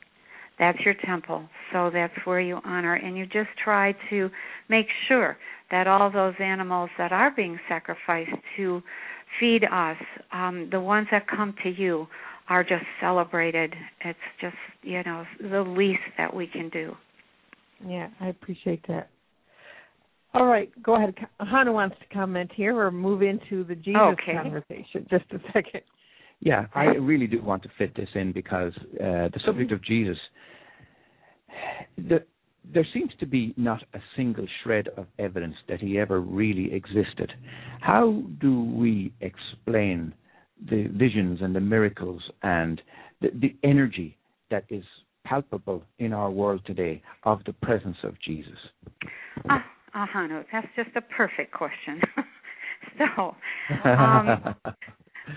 That's your temple. So that's where you honor and you just try to make sure that all those animals that are being sacrificed to feed us, um, the ones that come to you, are just celebrated. It's just, you know, the least that we can do. Yeah, I appreciate that. All right, go ahead. Ahonu wants to comment here or move into the Jesus Okay. conversation. Just a second. Yeah, I really do want to fit this in because uh, the subject of Jesus, the, there seems to be not a single shred of evidence that he ever really existed. How do we explain the visions and the miracles and the, the energy that is palpable in our world today of the presence of Jesus? Uh, Hanu, that's just a perfect question. so, Um,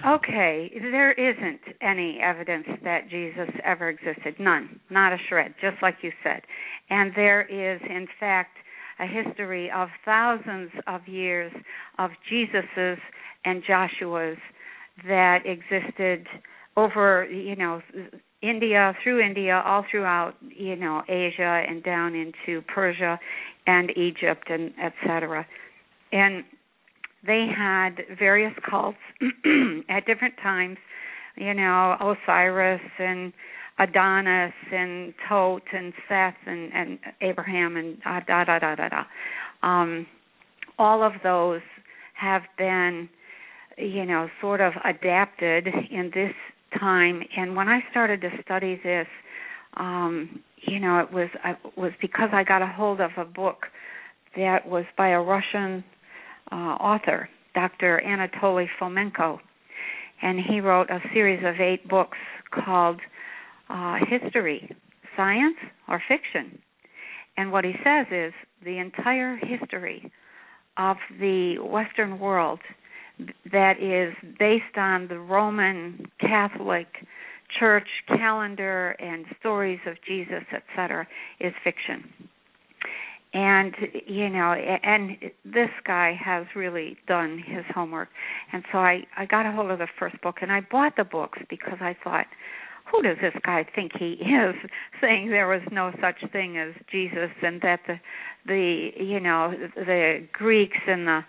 Okay, there isn't any evidence that Jesus ever existed. None, not a shred, just like you said. And there is, in fact, a history of thousands of years of Jesus's and Joshuas that existed over, you know, India, through India, all throughout, you know, Asia and down into Persia and Egypt and etc. And they had various cults at different times, you know, Osiris and Adonis and Tot and Seth and, and Abraham and uh, da da da da da. Um, all of those have been, you know, sort of adapted in this time. And when I started to study this, um, you know, it was it was because I got a hold of a book that was by a Russian uh, author, Dr. Anatoly Fomenko, and he wrote a series of eight books called uh, History, Science, or Fiction. And what he says is the entire history of the Western world that is based on the Roman Catholic Church calendar and stories of Jesus, etc., is fiction. and you know and this guy has really done his homework and so i i got a hold of the first book and i bought the books because i thought who does this guy think he is saying there was no such thing as jesus and that the the you know the greeks and the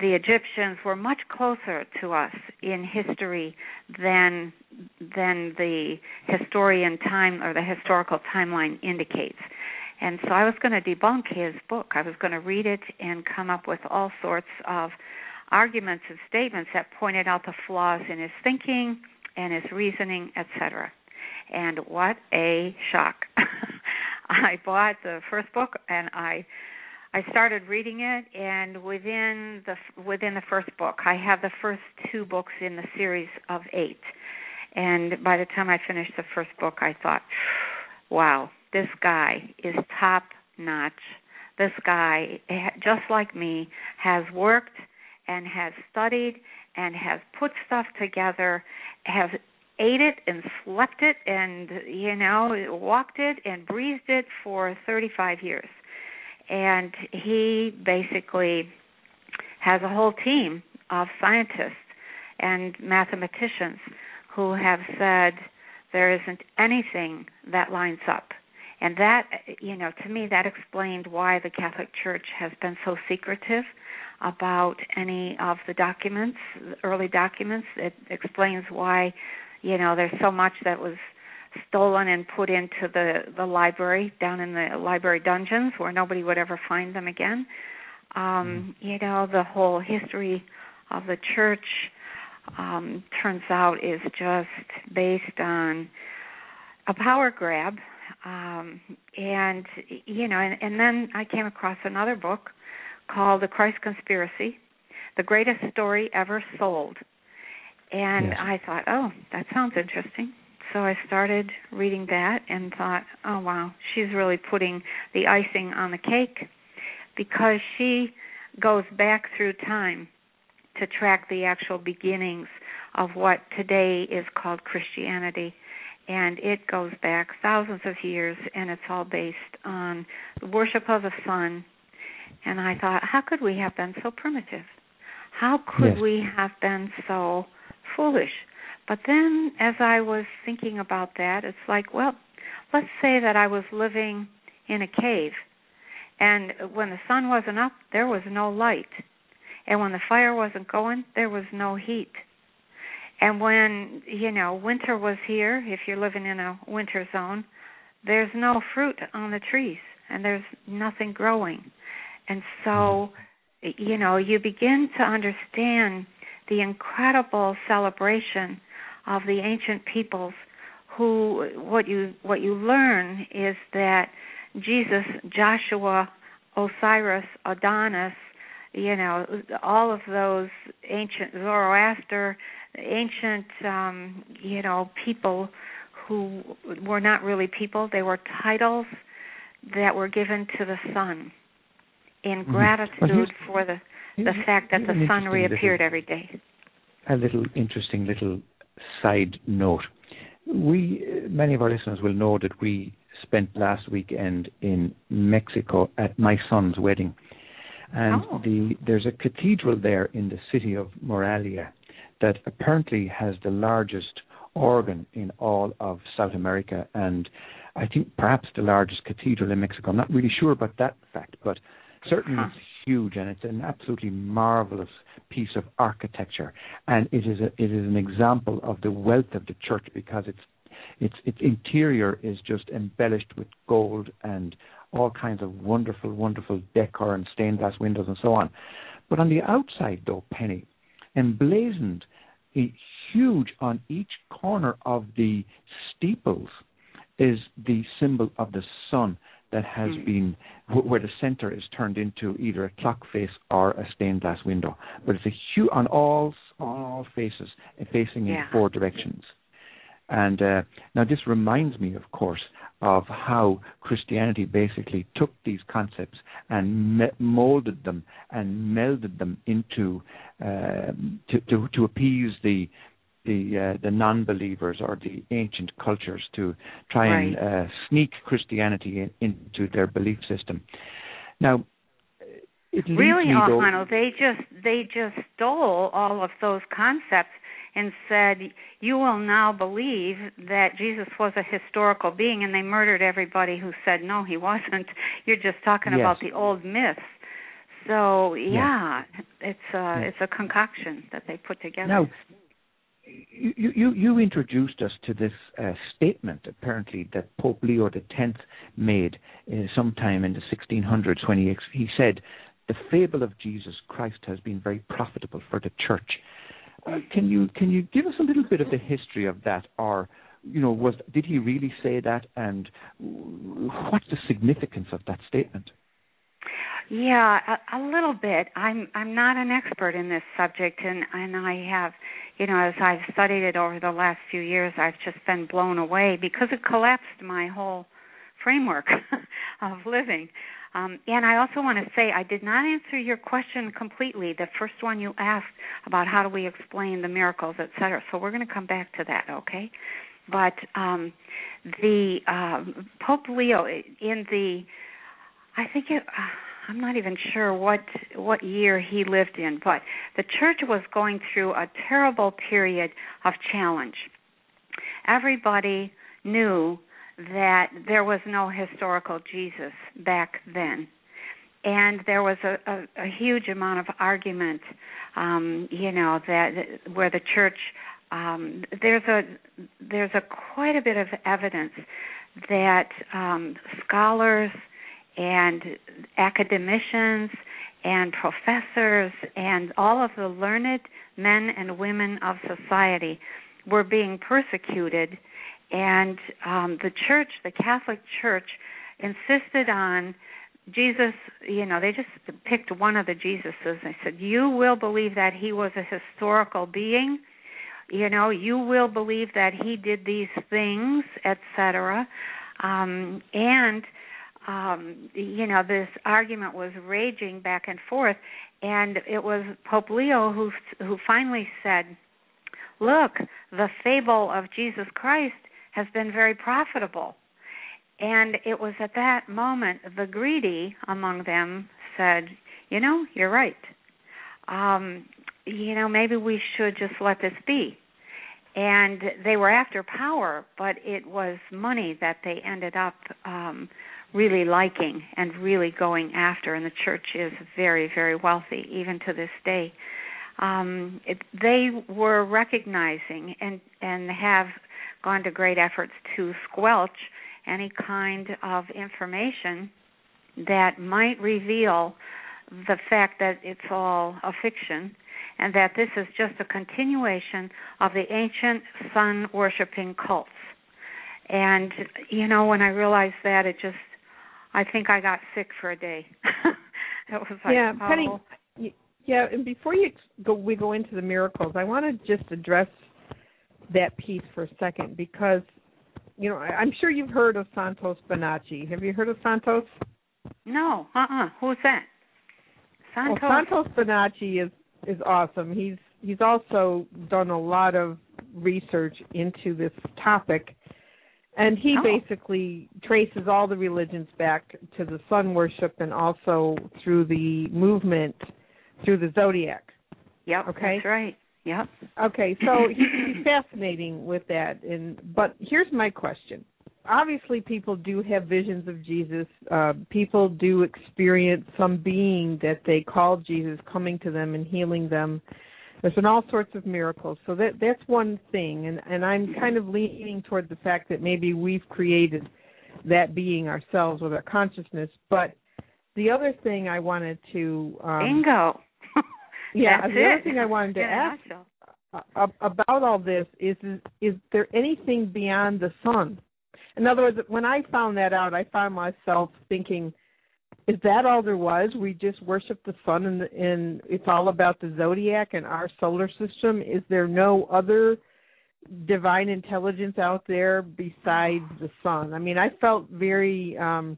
the Egyptians were much closer to us in history than than the historian time or the historical timeline indicates. And so I was going to debunk his book. I was going to read it and come up with all sorts of arguments and statements that pointed out the flaws in his thinking and his reasoning, etc. And what a shock. I bought the first book and I I started reading it and within the within the first book I have the first two books in the series of 8. And by the time I finished the first book I thought, wow, this guy is top notch. This guy, eh, just like me, has worked and has studied and has put stuff together, has ate it and slept it and you know walked it and breathed it for 35 years and he basically has a whole team of scientists and mathematicians who have said there isn't anything that lines up. And that you know to me that explained why the catholic church has been so secretive about any of the documents early documents. It explains why you know there's so much that was stolen and put into the the library down in the library dungeons where nobody would ever find them again um mm. you know the whole history of the church um turns out is just based on a power grab um and you know and, and then I came across another book called The Christ Conspiracy the greatest story ever sold and yes. I thought oh that sounds interesting so I started reading that and thought, oh wow, she's really putting the icing on the cake because she goes back through time to track the actual beginnings of what today is called Christianity. And it goes back thousands of years and it's all based on the worship of the sun. And I thought, how could we have been so primitive? How could yes. we have been so foolish? But then, as I was thinking about that, it's like, well, let's say that I was living in a cave, and when the sun wasn't up, there was no light. And when the fire wasn't going, there was no heat. And when, you know, winter was here, if you're living in a winter zone, there's no fruit on the trees and there's nothing growing. And so, mm-hmm. you know, you begin to understand the incredible celebration of the ancient peoples who what you what you learn is that Jesus, Joshua, Osiris, Adonis, you know, all of those ancient Zoroaster, ancient um, you know, people who were not really people, they were titles that were given to the sun in mm-hmm. gratitude for the the fact that the sun reappeared little, every day. A little interesting little side note. We, many of our listeners will know that we spent last weekend in Mexico at my son's wedding. And oh. the, there's a cathedral there in the city of Morelia that apparently has the largest organ in all of South America and I think perhaps the largest cathedral in Mexico. I'm not really sure about that fact, but certainly huh. Huge and it's an absolutely marvelous piece of architecture, and it is a, it is an example of the wealth of the church because its its its interior is just embellished with gold and all kinds of wonderful wonderful decor and stained glass windows and so on. But on the outside, though, Penny, emblazoned huge on each corner of the steeples is the symbol of the sun that has mm. been where the center is turned into either a clock face or a stained glass window. But it's a huge on all on all faces, facing yeah. in four directions. And uh, now this reminds me, of course, of how Christianity basically took these concepts and me- molded them and melded them into uh, to, to, to appease the the uh, the non-believers or the ancient cultures to try right. and uh, sneak Christianity in, into their belief system. Now, it really, Ahonu, they just they just stole all of those concepts and said, "You will now believe that Jesus was a historical being," and they murdered everybody who said, "No, he wasn't." You're just talking yes. about the old myths. So yeah, yes. it's a it's a concoction that they put together. Now, you, you, you introduced us to this uh, statement, apparently, that Pope Leo X made uh, sometime in the 1600s when he, he said, The fable of Jesus Christ has been very profitable for the church. Uh, can you can you give us a little bit of the history of that, or you know, was did he really say that, and what's the significance of that statement? Yeah, a, a little bit. I'm I'm not an expert in this subject, and and I have, you know, as I've studied it over the last few years, I've just been blown away because it collapsed my whole framework of living. Um, and I also want to say I did not answer your question completely. The first one you asked about how do we explain the miracles, et cetera. So we're going to come back to that, okay? But um, the uh, Pope Leo in the, I think it. Uh, I'm not even sure what what year he lived in, but the church was going through a terrible period of challenge. Everybody knew that there was no historical Jesus back then. And there was a, a, a huge amount of argument, um, you know, that where the church um, there's a there's a quite a bit of evidence that um, scholars and academicians and professors and all of the learned men and women of society were being persecuted. And um the church the catholic church insisted on jesus you know they just picked one of the jesuses. They said you will believe that he was a historical being. You know you will believe that he did these things etc um and um you know this argument was raging back and forth and it was pope leo who who finally said look the fable of jesus christ has been very profitable. And it was at that moment the greedy among them said, You know, you're right. Um, you know, maybe we should just let this be. And they were after power, but it was money that they ended up um, really liking and really going after. And the church is very, very wealthy, even to this day. Um, it, they were recognizing and and have gone to great efforts to squelch any kind of information that might reveal the fact that it's all a fiction and that this is just a continuation of the ancient sun worshiping cults. And you know, when I realized that, it just I think I got sick for a day. it was like, yeah, oh. Penny. Yeah, and before you go, we go into the miracles, I want to just address that piece for a second because you know I'm sure you've heard of Santos Bonacci. Have you heard of Santos? No, uh uh-uh. uh Who's that? Santos. Well, Santos Bonacci is is awesome. He's he's also done a lot of research into this topic and he oh. basically traces all the religions back to the sun worship and also through the movement through the zodiac. Yep, okay? that's right. Yep. Okay, so he's fascinating with that. And but here's my question. Obviously, people do have visions of Jesus. Uh, people do experience some being that they call Jesus coming to them and healing them. There's been all sorts of miracles. So that that's one thing, and and I'm kind of leaning toward the fact that maybe we've created that being ourselves with our consciousness. But the other thing I wanted to um, bingo yeah, That's the it. other thing I wanted to yeah, ask about all this is, is is there anything beyond the sun? In other words, when I found that out, I found myself thinking, is that all there was? We just worship the sun and, and it's all about the zodiac and our solar system. Is there no other divine intelligence out there besides the sun? I mean, I felt very um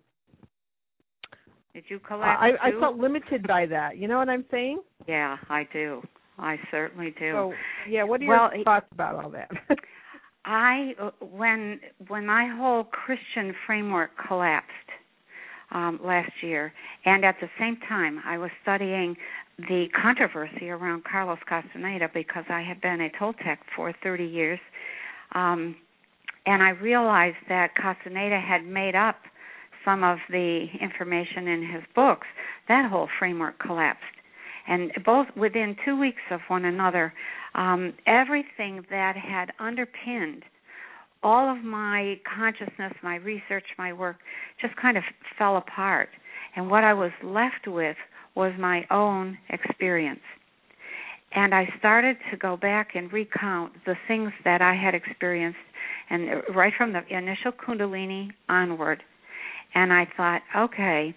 did you collapse? I, I felt limited by that. You know what I'm saying? Yeah, I do. I certainly do. So, yeah, what are well, your thoughts about all that? I when when my whole Christian framework collapsed, um, last year, and at the same time, I was studying the controversy around Carlos Castaneda because I had been a Toltec for 30 years, um, and I realized that Castaneda had made up some of the information in his books. That whole framework collapsed, and both within two weeks of one another, um, everything that had underpinned all of my consciousness, my research, my work just kind of fell apart. And what I was left with was my own experience. And I started to go back and recount the things that I had experienced, and right from the initial Kundalini onward. And I thought, okay,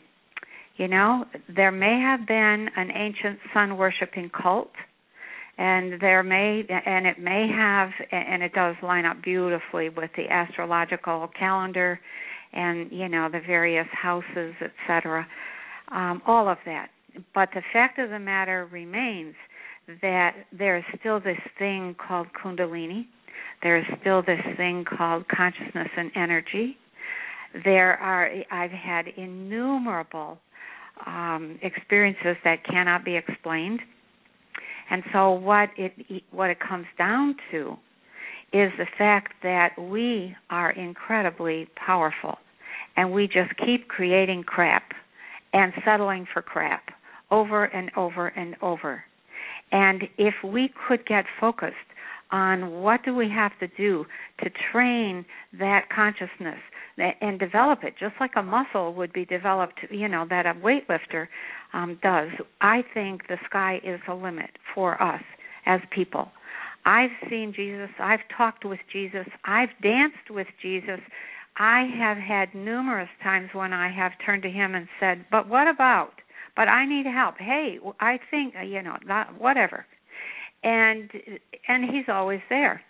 you know, there may have been an ancient sun worshiping cult and there may and it may have and it does line up beautifully with the astrological calendar and you know the various houses etc um, all of that. But the fact of the matter remains that there is still this thing called kundalini. There is still this thing called consciousness and energy. There are i've had innumerable um, experiences that cannot be explained and so what it what it comes down to is the fact that we are incredibly powerful and we just keep creating crap and settling for crap over and over and over. And if we could get focused on what do we have to do to train that consciousness and develop it just like a muscle would be developed you know that a weightlifter um, does. I think the sky is the limit for us as people. I've seen jesus i've talked with jesus i've danced with jesus. I have had numerous times when i have turned to him and said but what about? But i need help. Hey i think you know not whatever. And and he's always there.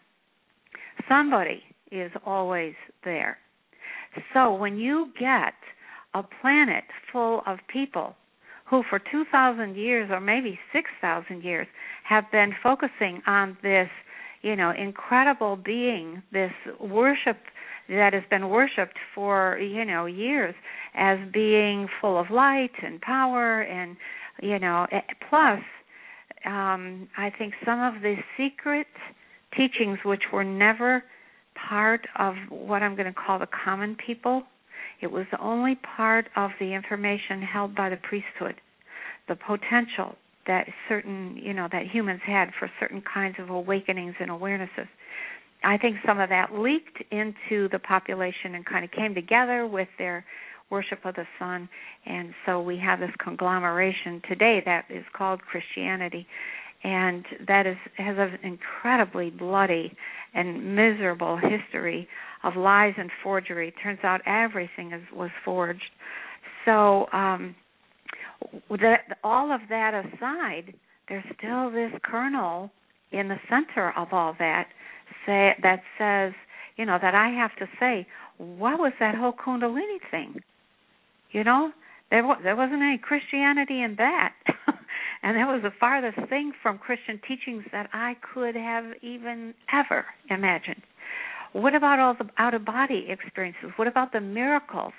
Somebody is always there so when you get a planet full of people who for 2000 years or maybe 6000 years have been focusing on this you know incredible being this worship that has been worshipped for you know years as being full of light and power and you know eh, plus um i think some of the secret teachings which were never part of what I'm going to call the common people. It was only part of the information held by the priesthood, the potential that certain, you know, that humans had for certain kinds of awakenings and awarenesses. I think some of that leaked into the population and kind of came together with their worship of the sun, and so we have this conglomeration today that is called Christianity, and that is has an incredibly bloody and miserable history of lies and forgery. Turns out everything is, was forged. So, um, that, all of that aside, there's still this kernel in the center of all that say that says, you know, that I have to say, what was that whole Kundalini thing? You know, there there wasn't any Christianity in that. and that was the farthest thing from Christian teachings that I could have even ever imagined. What about all the out of body experiences? What about the miracles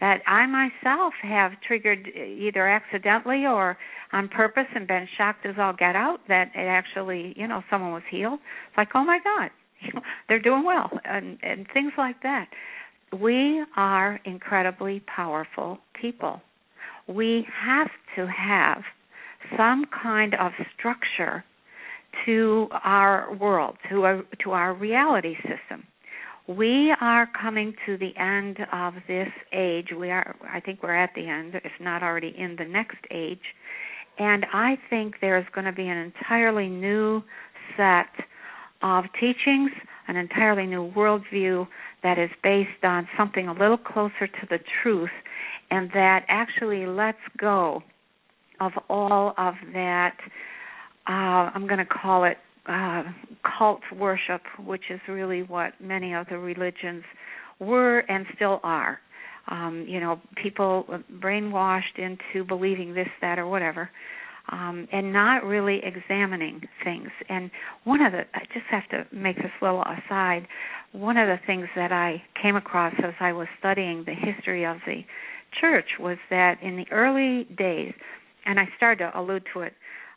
that I myself have triggered eh, either accidentally or on purpose and been shocked as all get out that it actually, you know, someone was healed? It's like, oh my God, they're doing well, and and things like that. We are incredibly powerful people. We have to have some kind of structure to our world, to our, to our reality system. We are coming to the end of this age. We are, I think, we're at the end, if not already in the next age. And I think there's going to be an entirely new set of teachings, an entirely new worldview that is based on something a little closer to the truth, and that actually lets go of all of that. Uh, I'm going to call it uh, cult worship, which is really what many of the religions were and still are. Um, you know, people brainwashed into believing this, that, or whatever, um, and not really examining things. And one of the, I just have to make this little aside. One of the things that I came across as I was studying the history of the church was that in the early days, and I started to allude to it,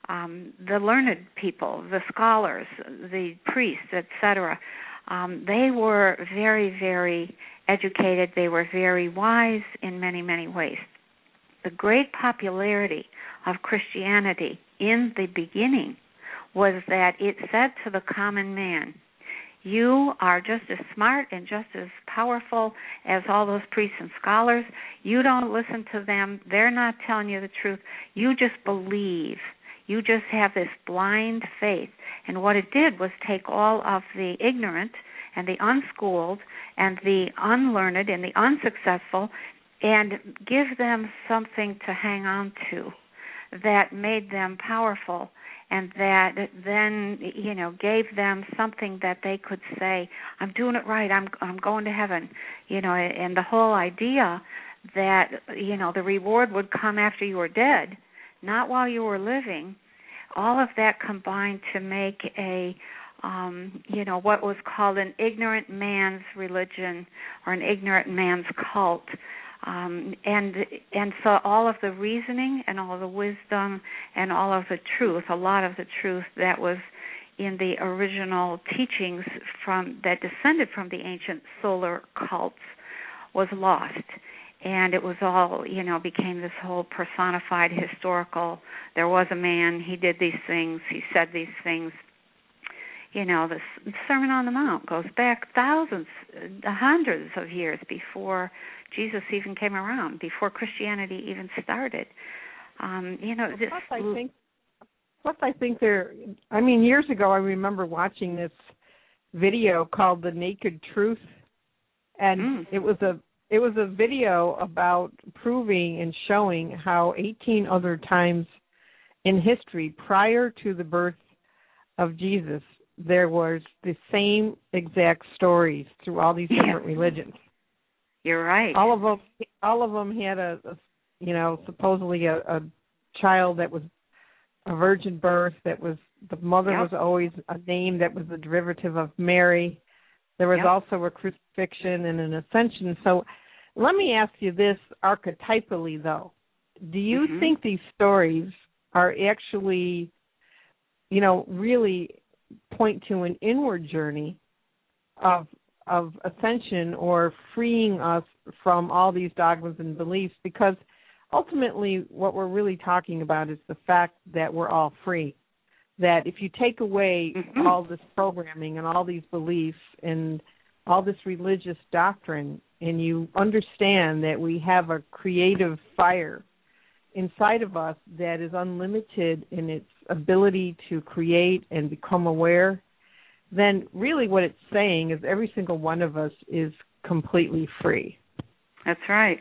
um, the learned people, the scholars, the priests, etc., um, they were very, very educated. They were very wise in many, many ways. The great popularity of Christianity in the beginning was that it said to the common man, you are just as smart and just as powerful as all those priests and scholars. You don't listen to them. They're not telling you the truth. You just believe. You just have this blind faith. And what it did was take all of the ignorant and the unschooled and the unlearned and the unsuccessful and give them something to hang on to that made them powerful and that then you know gave them something that they could say i'm doing it right. I'm i'm going to heaven. You know and the whole idea that you know the reward would come after you were dead not while you were living all of that combined to make a um you know what was called an ignorant man's religion or an ignorant man's cult um, and and so all of the reasoning and all the wisdom and all of the truth, a lot of the truth that was in the original teachings from that descended from the ancient solar cults was lost. And it was all you know became this whole personified historical there was a man he did these things he said these things. You know the sermon on the mount goes back thousands hundreds of years before Jesus even came around, before Christianity even started. Um, you know, this. Plus, I think. Plus, I think there. I mean, years ago, I remember watching this video called "The Naked Truth," and mm. it was a it was a video about proving and showing how 18 other times in history prior to the birth of Jesus there was the same exact stories through all these different yeah. religions. You're right. All of them, all of them had a, a you know, supposedly a, a child that was a virgin birth. That was the mother yep. was always a name that was the derivative of Mary. There was yep. also a crucifixion and an ascension. So, let me ask you this archetypally, though: Do you mm-hmm. think these stories are actually, you know, really point to an inward journey of of ascension or freeing us from all these dogmas and beliefs because ultimately what we're really talking about is the fact that we're all free that if you take away mm-hmm. all this programming and all these beliefs and all this religious doctrine and you understand that we have a creative fire inside of us that is unlimited in its ability to create and become aware, then really what it's saying is every single one of us is completely free. That's right.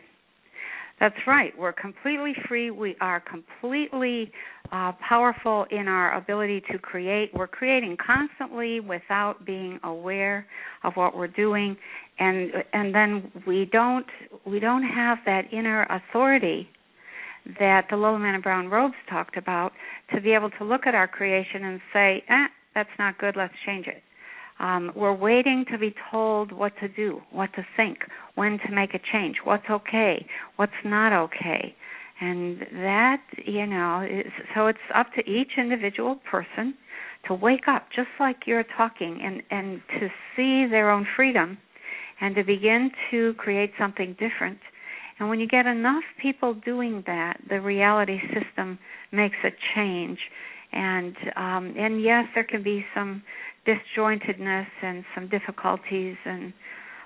That's right. We're completely free. We are completely uh, powerful in our ability to create. We're creating constantly without being aware of what we're doing, and and then we don't we don't have that inner authority that the little man in brown robes talked about to be able to look at our creation and say, eh, that's not good, let's change it. Um, we're waiting to be told what to do, what to think, when to make a change, what's okay, what's not okay. And that, you know, is, so it's up to each individual person to wake up just like you're talking and, and to see their own freedom and to begin to create something different and when you get enough people doing that, the reality system makes a change. And um, and yes, there can be some disjointedness and some difficulties and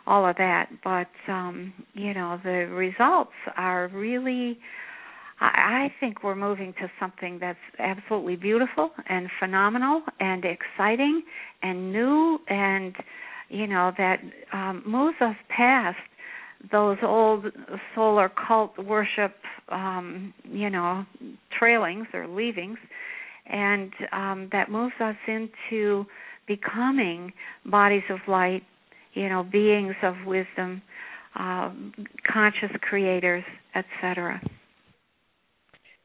all of that, but um, you know the results are really. I think we're moving to something that's absolutely beautiful and phenomenal and exciting and new and you know that um, moves us past those old solar cult worship, um, you know, trailings or leavings, and um, that moves us into becoming bodies of light, you know, beings of wisdom, uh, conscious creators, etc.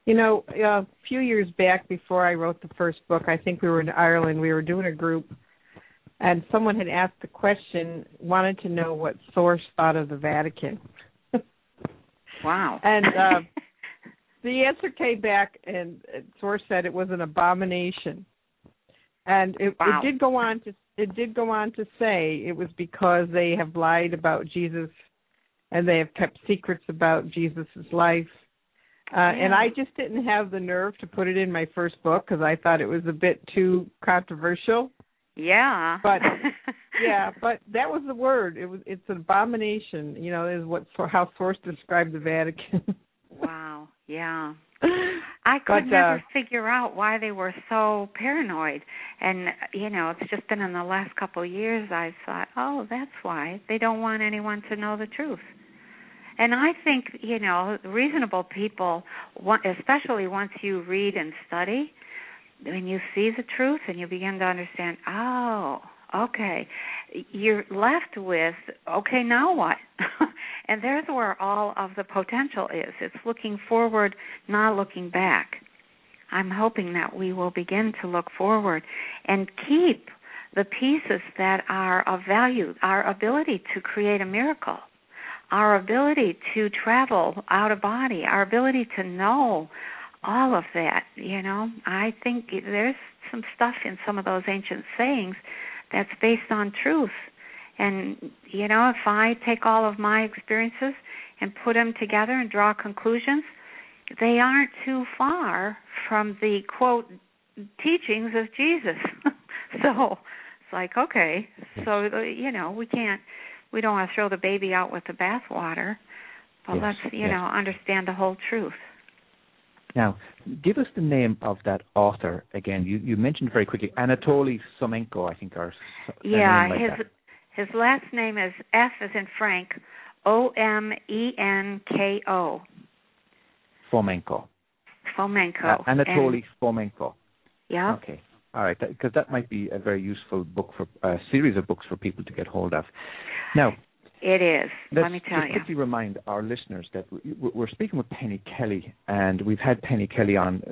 You know, a few years back before I wrote the first book, I think we were in Ireland. We were doing a group and someone had asked the question, wanted to know what Source thought of the Vatican. Wow. And uh, the answer came back, and source said it was an abomination. And it, wow. it did go on to it did go on to say it was because they have lied about Jesus, and they have kept secrets about Jesus's life. Uh, yeah. And I just didn't have the nerve to put it in my first book because I thought it was a bit too controversial. Yeah. But yeah, but that was the word. It was it's an abomination. You know, is what how source described the Vatican. wow. Yeah. I could But, never uh, figure out why they were so paranoid. And you know, it's just been in the last couple of years I've thought, "Oh, that's why. They don't want anyone to know the truth." And I think, you know, reasonable people, want- especially once you read and study, when you see the truth and you begin to understand, "Oh, okay." You're left with, "Okay, now what?" and there's where all of the potential is. It's looking forward, not looking back. I'm hoping that we will begin to look forward and keep the pieces that are of value, our ability to create a miracle, our ability to travel out of body, our ability to know all of that, you know. I think there's some stuff in some of those ancient sayings that's based on truth. And you know, if I take all of my experiences and put them together and draw conclusions, they aren't too far from the quote teachings of Jesus. so it's like, okay, so uh, you know, we can't, we don't want to throw the baby out with the bathwater, but Yes, let's, you yes. know, understand the whole truth. Now, give us the name of that author again. You you mentioned very quickly Anatoly Somenko, I think, or Yeah, like his that. his last name is F as in Frank, O M E N K O, Fomenko. Fomenko. Uh, Anatoly And, Fomenko. yeah. Okay. All right, because that might be a very useful book for a series of books for people to get hold of. Now, It is. let's Let me tell just you. quickly remind our listeners that we- we're speaking with Penny Kelly, and we've had Penny Kelly on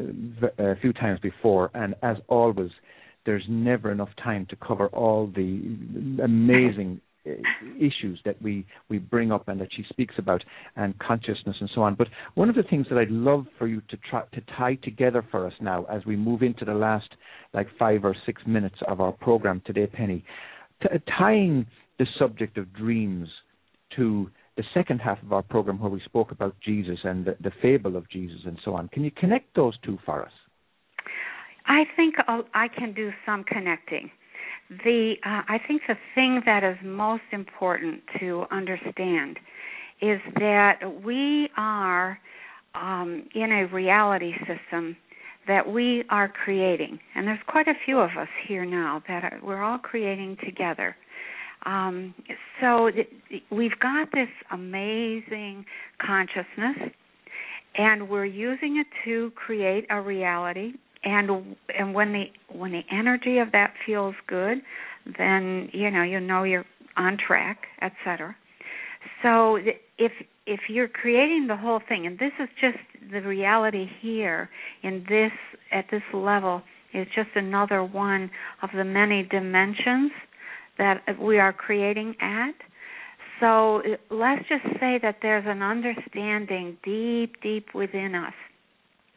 a few times before, and as always, there's never enough time to cover all the amazing uh, issues that we we bring up and that she speaks about and consciousness and so on but one of the things that I'd love for you to try to tie together for us now as we move into the last like 5 or 6 minutes of our program today Penny t- tying the subject of dreams to the second half of our program where we spoke about Jesus and the, the fable of Jesus and so on can you connect those two for us I think I can do some connecting. The uh, I think the thing that is most important to understand is that we are um, in a reality system that we are creating, and there's quite a few of us here now that are, we're all creating together. Um, so th- we've got this amazing consciousness, and we're using it to create a reality. And and when the when the energy of that feels good then you know you know you're on track etc so if if you're creating the whole thing and this is just the reality here in this at this level is just another one of the many dimensions that we are creating at so let's just say that there's an understanding deep deep within us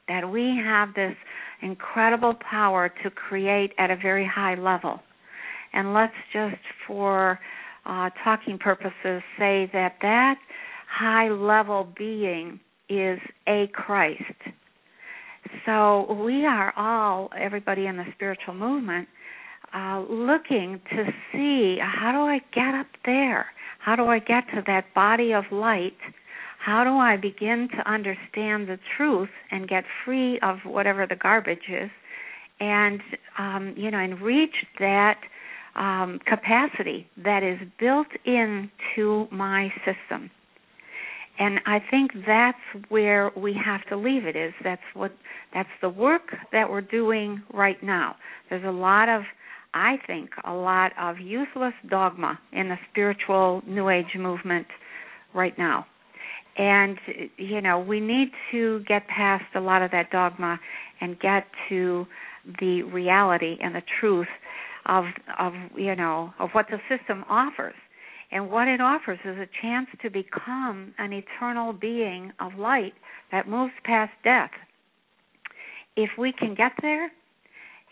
that we have this incredible power to create at a very high level. And let's just, for uh, talking purposes, say that that high level being is a Christ. So we are all, everybody in the spiritual movement, uh, looking to see how do I get up there? How do I get to that body of light? how do I begin to understand the truth and get free of whatever the garbage is, and um, you know, and reach that um, capacity that is built into my system. And I think that's where we have to leave it. Is that's what that's the work that we're doing right now. There's a lot of I think a lot of useless dogma in the spiritual New Age movement right now and you know we need to get past a lot of that dogma and get to the reality and the truth of of you know of what the system offers And what it offers is a chance to become an eternal being of light that moves past death. If we can get there,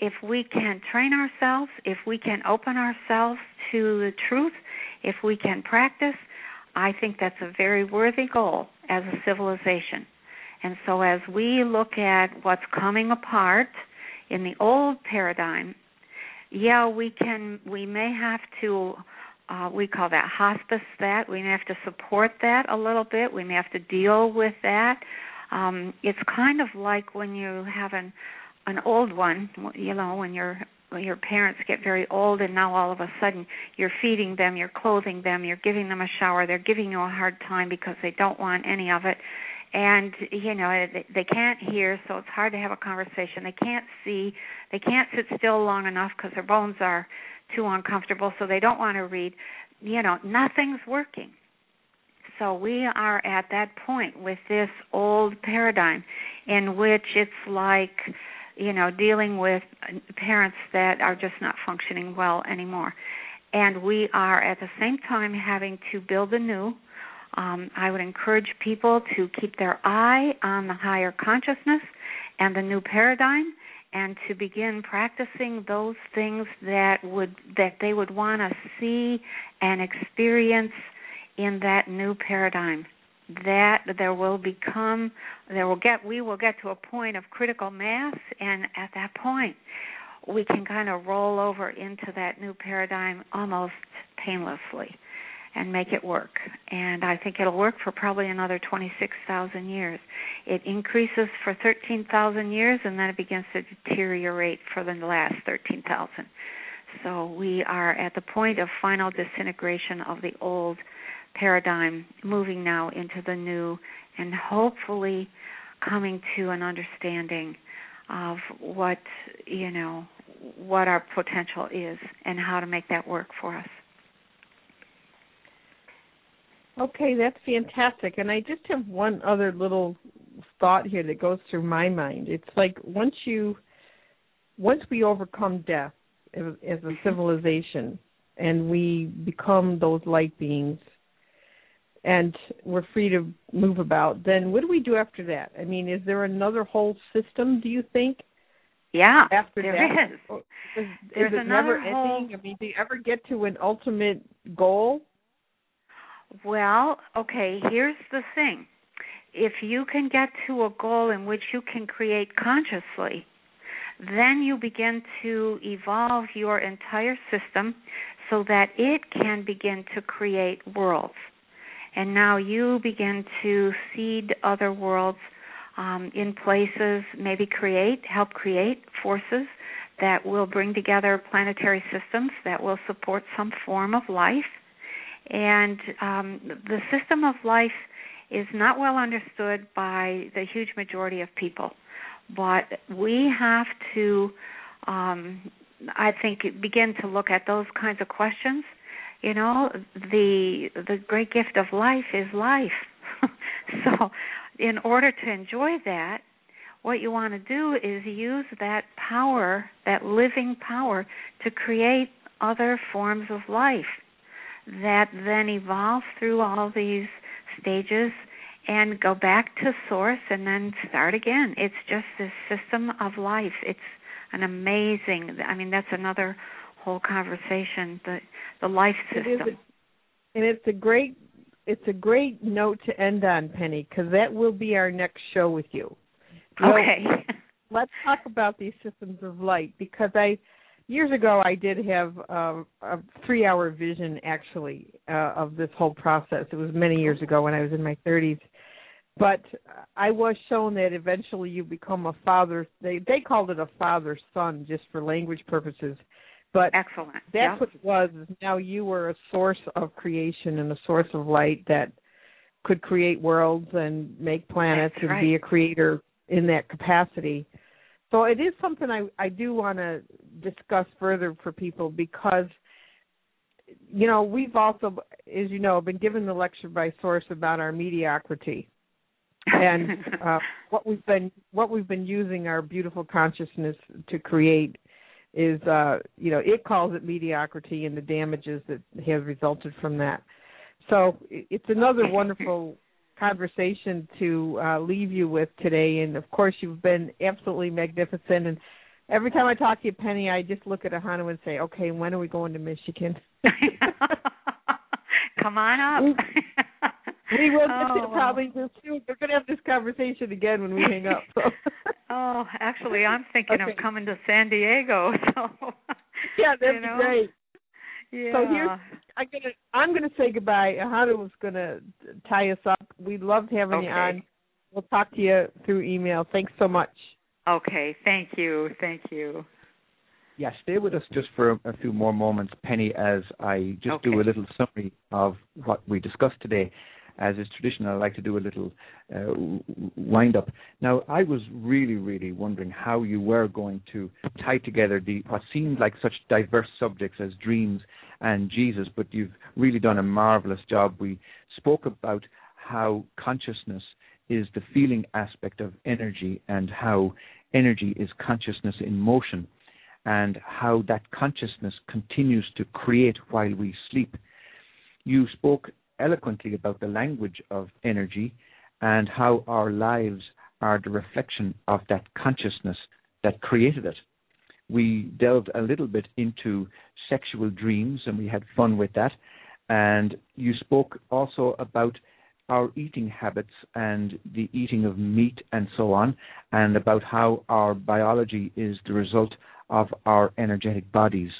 if we can train ourselves, if we can open ourselves to the truth, if we can practice, I think that's a very worthy goal as a civilization. And so as we look at what's coming apart in the old paradigm, yeah, we can we may have to uh, we call that hospice that. We may have to support that a little bit. We may have to deal with that. Um, it's kind of like when you have an an old one, you know, when your your parents get very old and now all of a sudden you're feeding them, you're clothing them, you're giving them a shower, they're giving you a hard time because they don't want any of it. And you know they can't hear, so it's hard to have a conversation. They can't see, they can't sit still long enough because their bones are too uncomfortable, so they don't want to read. You know, nothing's working. So we are at that point with this old paradigm in which it's like you know, dealing with parents that are just not functioning well anymore. And we are at the same time having to build anew. Um, I would encourage people to keep their eye on the higher consciousness and the new paradigm and to begin practicing those things that would that they would want to see and experience in that new paradigm that there will become there will get we will get to a point of critical mass and at that point we can kind of roll over into that new paradigm almost painlessly and make it work. And I think it'll work for probably another 26,000 years. It increases for 13,000 years and then it begins to deteriorate for the last 13,000. So we are at the point of final disintegration of the old paradigm moving now into the new and hopefully coming to an understanding of what you know what our potential is and how to make that work for us. Okay that's fantastic. And i just have one other little thought here that goes through my mind. It's like once you once we overcome death as, a civilization and we become those light beings and we're free to move about, then what do we do after that? I mean, is there another whole system? Do you think? Yeah, after there that, is. is, There's is it never whole... ending? I mean, do you ever get to an ultimate goal? Well, okay. Here's the thing: if you can get to a goal in which you can create consciously, then you begin to evolve your entire system so that it can begin to create worlds and now you begin to seed other worlds um, in places, maybe create, help create forces that will bring together planetary systems that will support some form of life. And um, the system of life is not well understood by the huge majority of people, but we have to, um, I think, begin to look at those kinds of questions you know the the great gift of life is life. So in order to enjoy that what you want to do is use that power that living power to create other forms of life that then evolve through all these stages and go back to source and then start again. It's just this system of life. It's an amazing i mean that's another whole conversation the the life system. It a, and it's a great it's a great note to end on, Penny, because that will be our next show with you. Okay. let's talk about these systems of light because I years ago I did have uh, a three hour vision actually uh, of this whole process. It was many years ago when I was in my 30s. But I was shown that eventually you become a father. They they called it a father son just for language purposes. But excellent. That's yeah. what it was. Now you were a source of creation and a source of light that could create worlds and make planets That's and right. be a creator in that capacity. So it is something I I do want to discuss further for people because you know we've also as you know been given the lecture by source about our mediocrity and uh, what we've been what we've been using our beautiful consciousness to create is uh you know it calls it mediocrity and the damages that have resulted from that. So it's another wonderful conversation to uh leave you with today. And of course you've been absolutely magnificent. And every time i talk to you penny i just look at Ahonu and say okay when are we going to michigan? Come on up we will get oh, probably well. We're going to have this conversation again when we hang up. So. oh, actually, I'm thinking okay. of coming to San Diego. So. Yeah, that'd you know? be great. Yeah. So here's I'm gonna I'm gonna say goodbye. Ahonu was gonna tie us up. We loved having okay. you on. We'll talk to you through email. Thanks so much. Okay, thank you, thank you. Yeah, stay with us just for a, a few more moments, Penny, as I just okay. do a little summary of what we discussed today as is traditional, I like to do a little uh, wind up. Now, I was really, really wondering how you were going to tie together the what seemed like such diverse subjects as dreams and Jesus, but you've really done a marvelous job. We spoke about how consciousness is the feeling aspect of energy and how energy is consciousness in motion and how that consciousness continues to create while we sleep. You spoke eloquently about the language of energy and how our lives are the reflection of that consciousness that created it. We delved a little bit into sexual dreams and we had fun with that. And you spoke also about our eating habits and the eating of meat and so on, and about how our biology is the result of our energetic bodies.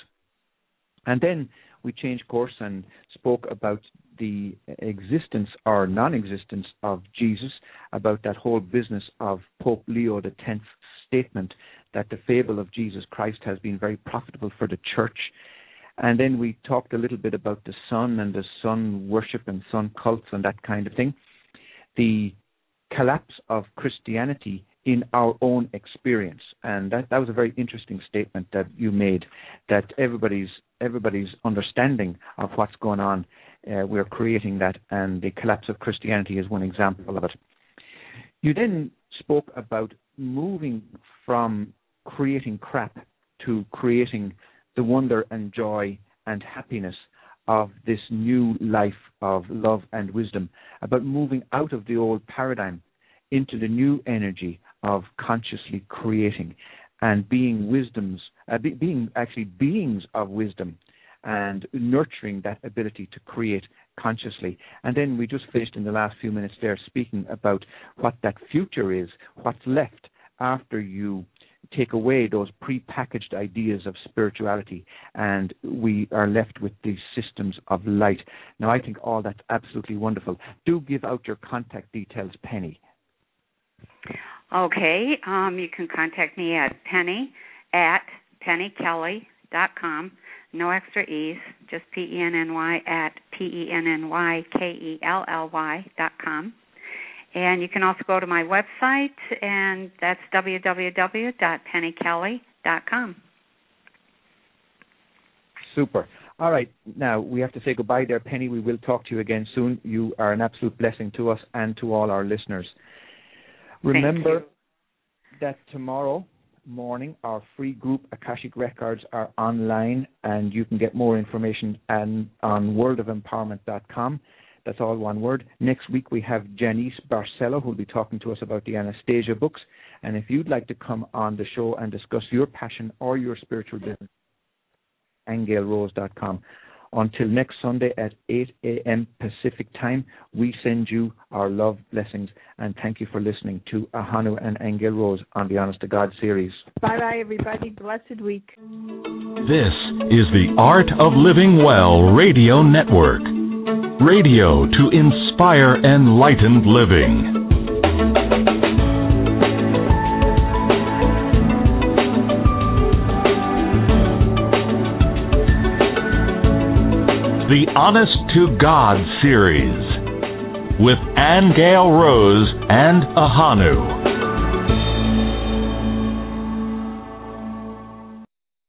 And then we changed course and spoke about the existence or non existence of Jesus, about that whole business of Pope Leo X's statement that the fable of Jesus Christ has been very profitable for the church. And then we talked a little bit about the sun and the sun worship and sun cults and that kind of thing. The collapse of Christianity in our own experience. And that, that was a very interesting statement that you made that everybody's everybody's understanding of what's going on uh, we're creating that, and the collapse of Christianity is one example of it. You then spoke about moving from creating crap to creating the wonder and joy and happiness of this new life of love and wisdom, about moving out of the old paradigm into the new energy of consciously creating and being wisdoms, uh, be, being actually beings of wisdom and nurturing that ability to create consciously. And then we just finished in the last few minutes there speaking about what that future is, what's left after you take away those pre-packaged ideas of spirituality and we are left with these systems of light. Now I think all that's absolutely wonderful. Do give out your contact details, Penny. Okay, um, you can contact me at penny at pennykelly.com no extra E's, just P E N N Y at P E N N Y K E L L Y dot com. And you can also go to my website, and that's www.pennykelly.com. Super. All right. Now, we have to say goodbye there, Penny. We will talk to you again soon. You are an absolute blessing to us and to all our listeners. Remember that tomorrow morning. Our free group Akashic Records are online, and you can get more information on, on worldofempowerment.com. That's all one word. Next week we have Janice Barcelo who will be talking to us about the Anastasia books. And if you'd like to come on the show and discuss your passion or your spiritual business, aingealrose.com. Until next Sunday at 8 a.m. Pacific time, we send you our love, blessings, and thank you for listening to Ahonu and Aingeal Rose on the Honest to God series. Bye bye, everybody. Blessed week. This is the Art of Living Well Radio Network. Radio to inspire enlightened living. Honest to God series with Aingeal Rose and Ahonu.